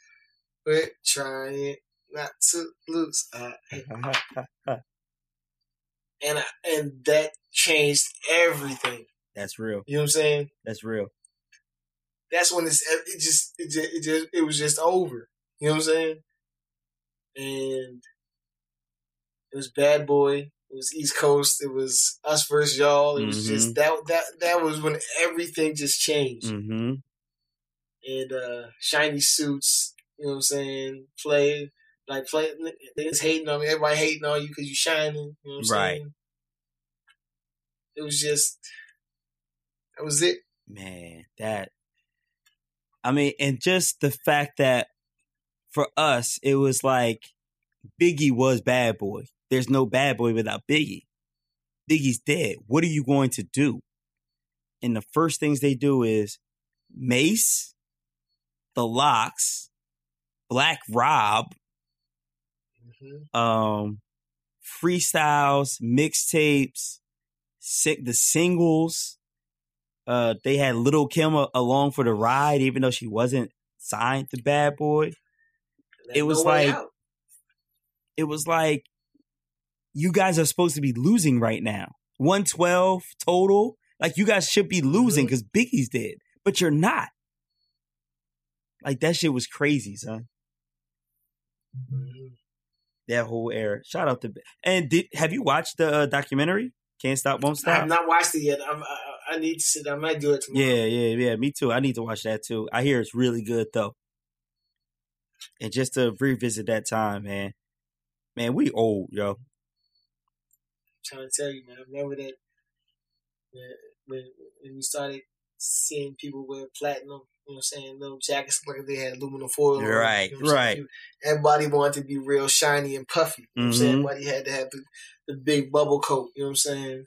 We're trying not to lose. Uh, and I, and that changed everything. That's real. You know what I'm saying? That's real. that's when it's it just it just it just it was just over. You know what I'm saying? And it was Bad Boy. It was East Coast. It was us versus y'all. It was Mhm. just that that that was when everything just changed. Mm-hmm. And uh shiny suits, you know what I'm saying? Play like play niggas hating on me. Everybody hating on you because you're shining. You know what I'm Right. saying? It was just that was it. Man, that. I mean, and just the fact that for us, it was like Biggie was bad boy. There's no bad boy without Biggie. Biggie's dead. What are you going to do? And the first things they do is Mase, the LOX, Black Rob, hmm um, freestyles, mixtapes, si- the singles. Uh, they had Lil' Kim a- along for the ride, even though she wasn't signed to Bad Boy. It was like- It was like you guys are supposed to be losing right now. One twelve total. Like you guys should be losing Mhm. because Biggie's dead, but you're not. Like that shit was crazy, son. Mhm. That whole era. Shout out to and did have you watched the uh, documentary? Can't stop, won't stop. I've not watched it yet. I'm, I, I need to sit. I might do it tomorrow. Yeah, yeah, yeah. Me too. I need to watch that too. I hear it's really good though. And just to revisit that time, man. Man, we old, yo. trying to tell you, man. I remember that when, when, we started seeing people wear platinum, you know what I'm saying, little jackets like they had aluminum foil. on, Right, you know right. saying? Everybody wanted to be real shiny and puffy. You know what I'm saying? Mhm. Everybody had to have the, the big bubble coat, you know what I'm saying?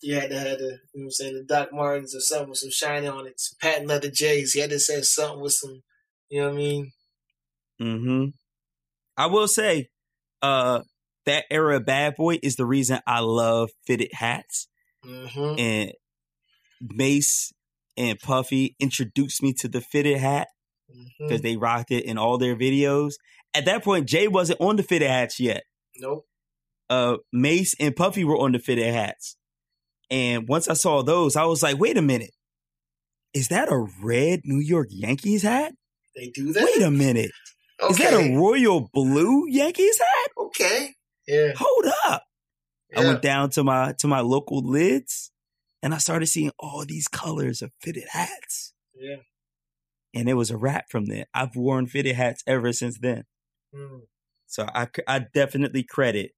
You had to have the, you know what I'm saying, the Doc Martens or something with some shiny on it, some patent leather J's. You had to say something with some, you know what I mean? Mm-hmm. I will say, uh, that era of Bad Boy is the reason I love fitted hats. Mm-hmm. And Mase and Puffy introduced me to the fitted hat mm-hmm. because they rocked it in all their videos. At that point, Jay wasn't on the fitted hats yet. Nope. uh, Mase and Puffy were on the fitted hats. And once I saw those, I was like, wait a minute. Is that a red New York Yankees hat? They do that? Wait a minute. Okay. Is that a royal blue Yankees hat? Okay. Yeah. Hold up. I went down to my to my local lids and I started seeing all these colors of fitted hats. Yeah. And it was a wrap from there. I've worn fitted hats ever since then. Mm. So I, I definitely credit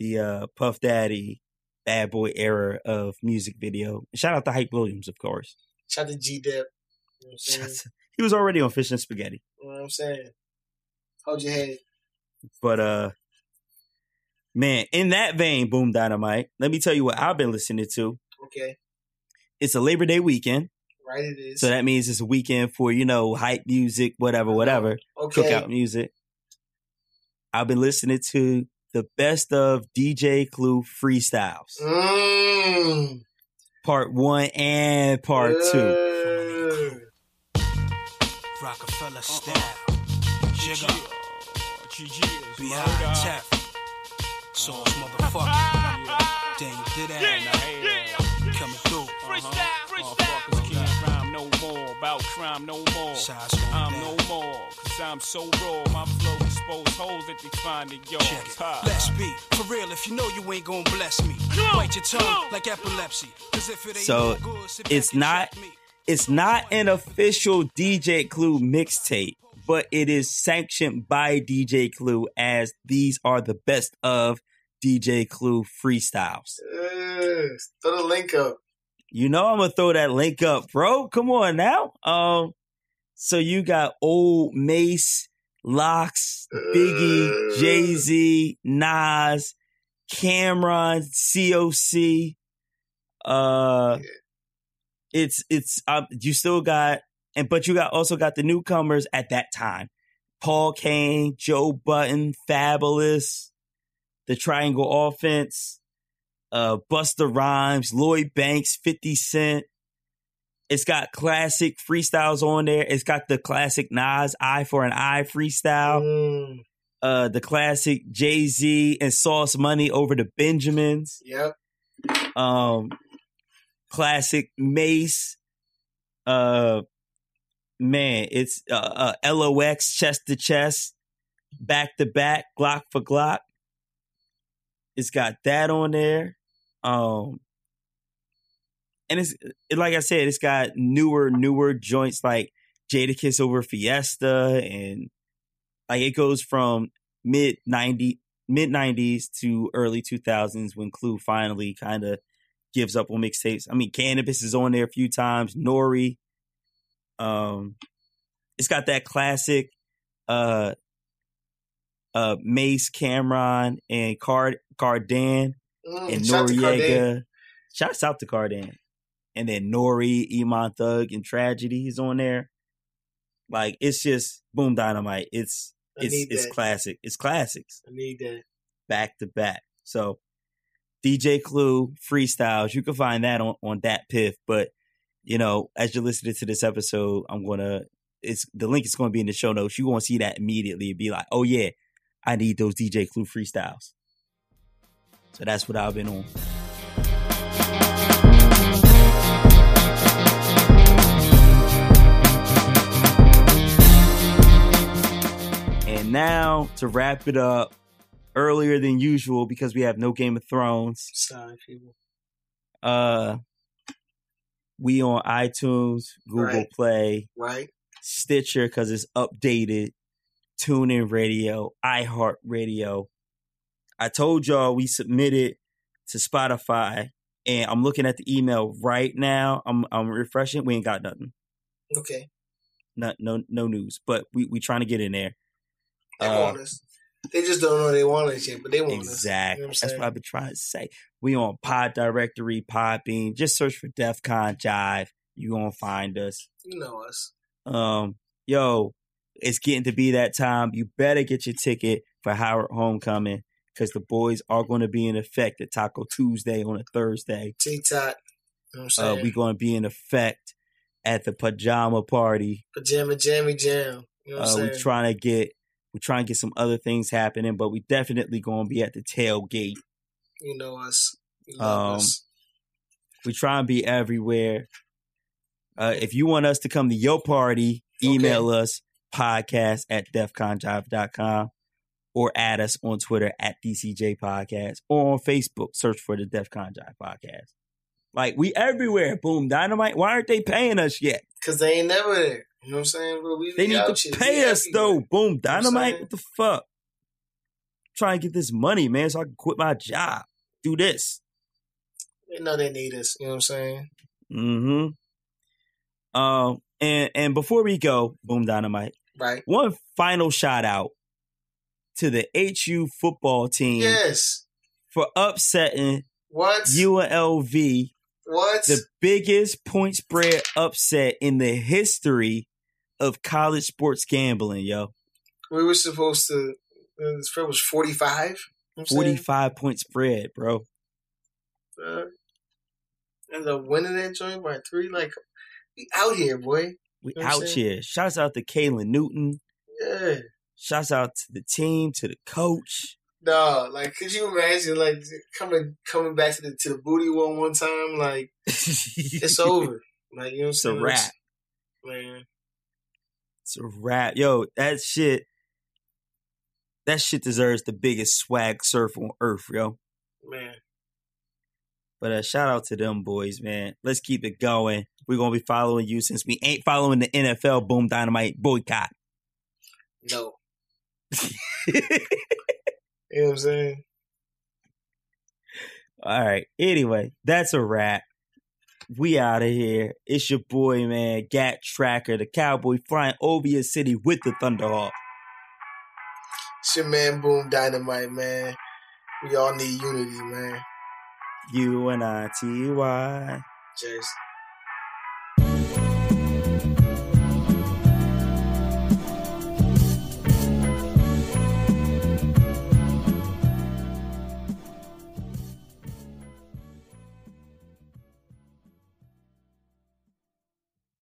the uh, Puff Daddy bad boy era of music video. Shout out to Hype Williams, of course. Shout out to G Dep. You know what I'm saying? Shout out to- he was already on Fish and Spaghetti. You know what I'm saying? Hold your head. But uh man, in that vein, Boom Dynamite, let me tell you what I've been listening to. Okay. It's a Labor Day weekend. Right it is. So that means it's a weekend for, you know, hype music, whatever, whatever, okay. cookout music. I've been listening to the best of DJ Clue freestyles, Mm. part one and part two. Rockefeller style. Jigger. Behind tap. Sauce motherfucker. Then you did that. Coming through. Uh-huh. Motherfuckers can't rhyme no more about crime no more. Shots I'm down. no more, cause I'm so raw. My flow expose holes that they find in yours. Check it. Ha. Let's be for real. If you know you ain't gonna bless me, bite your tongue like epilepsy. 'Cause if it ain't So, good, sit back it's and not- check me. It's not an official DJ Clue mixtape, but it is sanctioned by DJ Clue as these are the best of DJ Clue freestyles. uh, throw the link up. You know I'm gonna throw that link up, bro. Come on now. Um, so you got old Mase, LOX, Biggie, Jay Z, Nas, Cam'ron, COC. Uh, it's it's uh, you still got and but you got also got the newcomers at that time: Paul Cain, Joe Budden, Fabolous, the Triangle Offense uh Busta Rhymes, Lloyd Banks, 50 Cent. It's got classic freestyles on there. It's got the classic Nas Eye for an Eye freestyle. Mm. Uh the classic Jay-Z and Sauce Money over the Benjamins. Yep. Um classic Mase. Uh man, it's uh, uh LOX chest to chest, back to back, Glock for Glock. it's got that on there. Um, and it's it, like I said, it's got newer, newer joints like Jadakiss over Fiesta, and like it goes from mid ninety mid nineties to early two thousands when Clue finally kind of gives up on mixtapes. I mean, Canibus is on there a few times. Nori. Um, it's got that classic, uh, uh, Mase Cam'ron and Card Cardan Mm, and shout. Noreaga. Shouts out to Cardan. And then Nori, Imam Thug, and Tragedy is on there. Like it's just boom dynamite. It's I it's it's that. classic. It's classics I need that. back to back. So DJ Clue freestyles, you can find that on on that piff. But you know, as you're listening to this episode, I'm gonna it's the link is gonna be in the show notes. You're gonna see that immediately and be like, oh yeah, I need those DJ Clue freestyles. So that's what I've been on. And now to wrap it up earlier than usual because we have no Game of Thrones. Sorry, people. Uh we on iTunes, Google Right. Play, Right? Stitcher because it's updated, TuneIn Radio, iHeart Radio. I told y'all we submitted to Spotify, and I'm looking at the email right now. I'm I'm refreshing. We ain't got nothing, Okay. no no no news, but we we trying to get in there. Uh. They just don't know they want us yet, but they want us. Exactly. You know That's what I've been trying to say. We on Pod Directory, Podbean. Just search for DEF CON Jive. You gonna find us. You know us. Um, yo, it's getting to be that time. You better get your ticket for Howard Homecoming because the boys are going to be in effect at Taco Tuesday on a Thursday. TikTok. You know I'm Uh, saying? we going to be in effect at the pajama party. Pajama jammy jam. You know what Uh, I'm we saying? trying to get we trying to get some other things happening, but we definitely going to be at the tailgate. you know us. You love Um, us. We try and be everywhere. Uh, if you want us to come to your party, email us podcast at defconjive.com or add us on Twitter at DCJ Podcast or on Facebook, search for the DefCon Jive Podcast. Like, we everywhere. Boom, Dynamite. Why aren't they paying us yet? Cause they ain't never there. You know what I'm saying? But we They need to pay us, everywhere. though. Boom, know what Dynamite. What the fuck? Try and get this money, man, so I can quit my job. Do this. They know they need us. You know what I'm saying? Mm-hmm. Um, and and before we go, boom dynamite. Right. One final shout out to the HU football team Yes. for upsetting What? UNLV, what? the biggest point spread upset in the history of college sports gambling, yo. we were supposed to. uh, The spread was 45. You know what I'm saying? 45 point spread, bro. Uh, and the winning that joint by three. Like, we out here, boy. We You know out here. Shouts out to Caylin Newton. Yeah. Shouts out to the team, to the coach. No, like, could you imagine, like, coming coming back to the to the booty one one time? Like, it's over. Like, you know what I'm It's a saying? wrap. man. It's a wrap. Yo, that shit that shit deserves the biggest swag surf on earth, yo. Man, But uh, shout out to them boys, man. Let's keep it going. We're gonna be following you since we ain't following the NFL boom dynamite boycott. no. You know what I'm saying? All right. Anyway, that's a wrap. We out of here. It's your boy, man, Gat Tracker, the cowboy flying over your city with the Thunderhawk. It's your man, Boom Dynamite, man. We all need unity, man. U N I T Y. Just.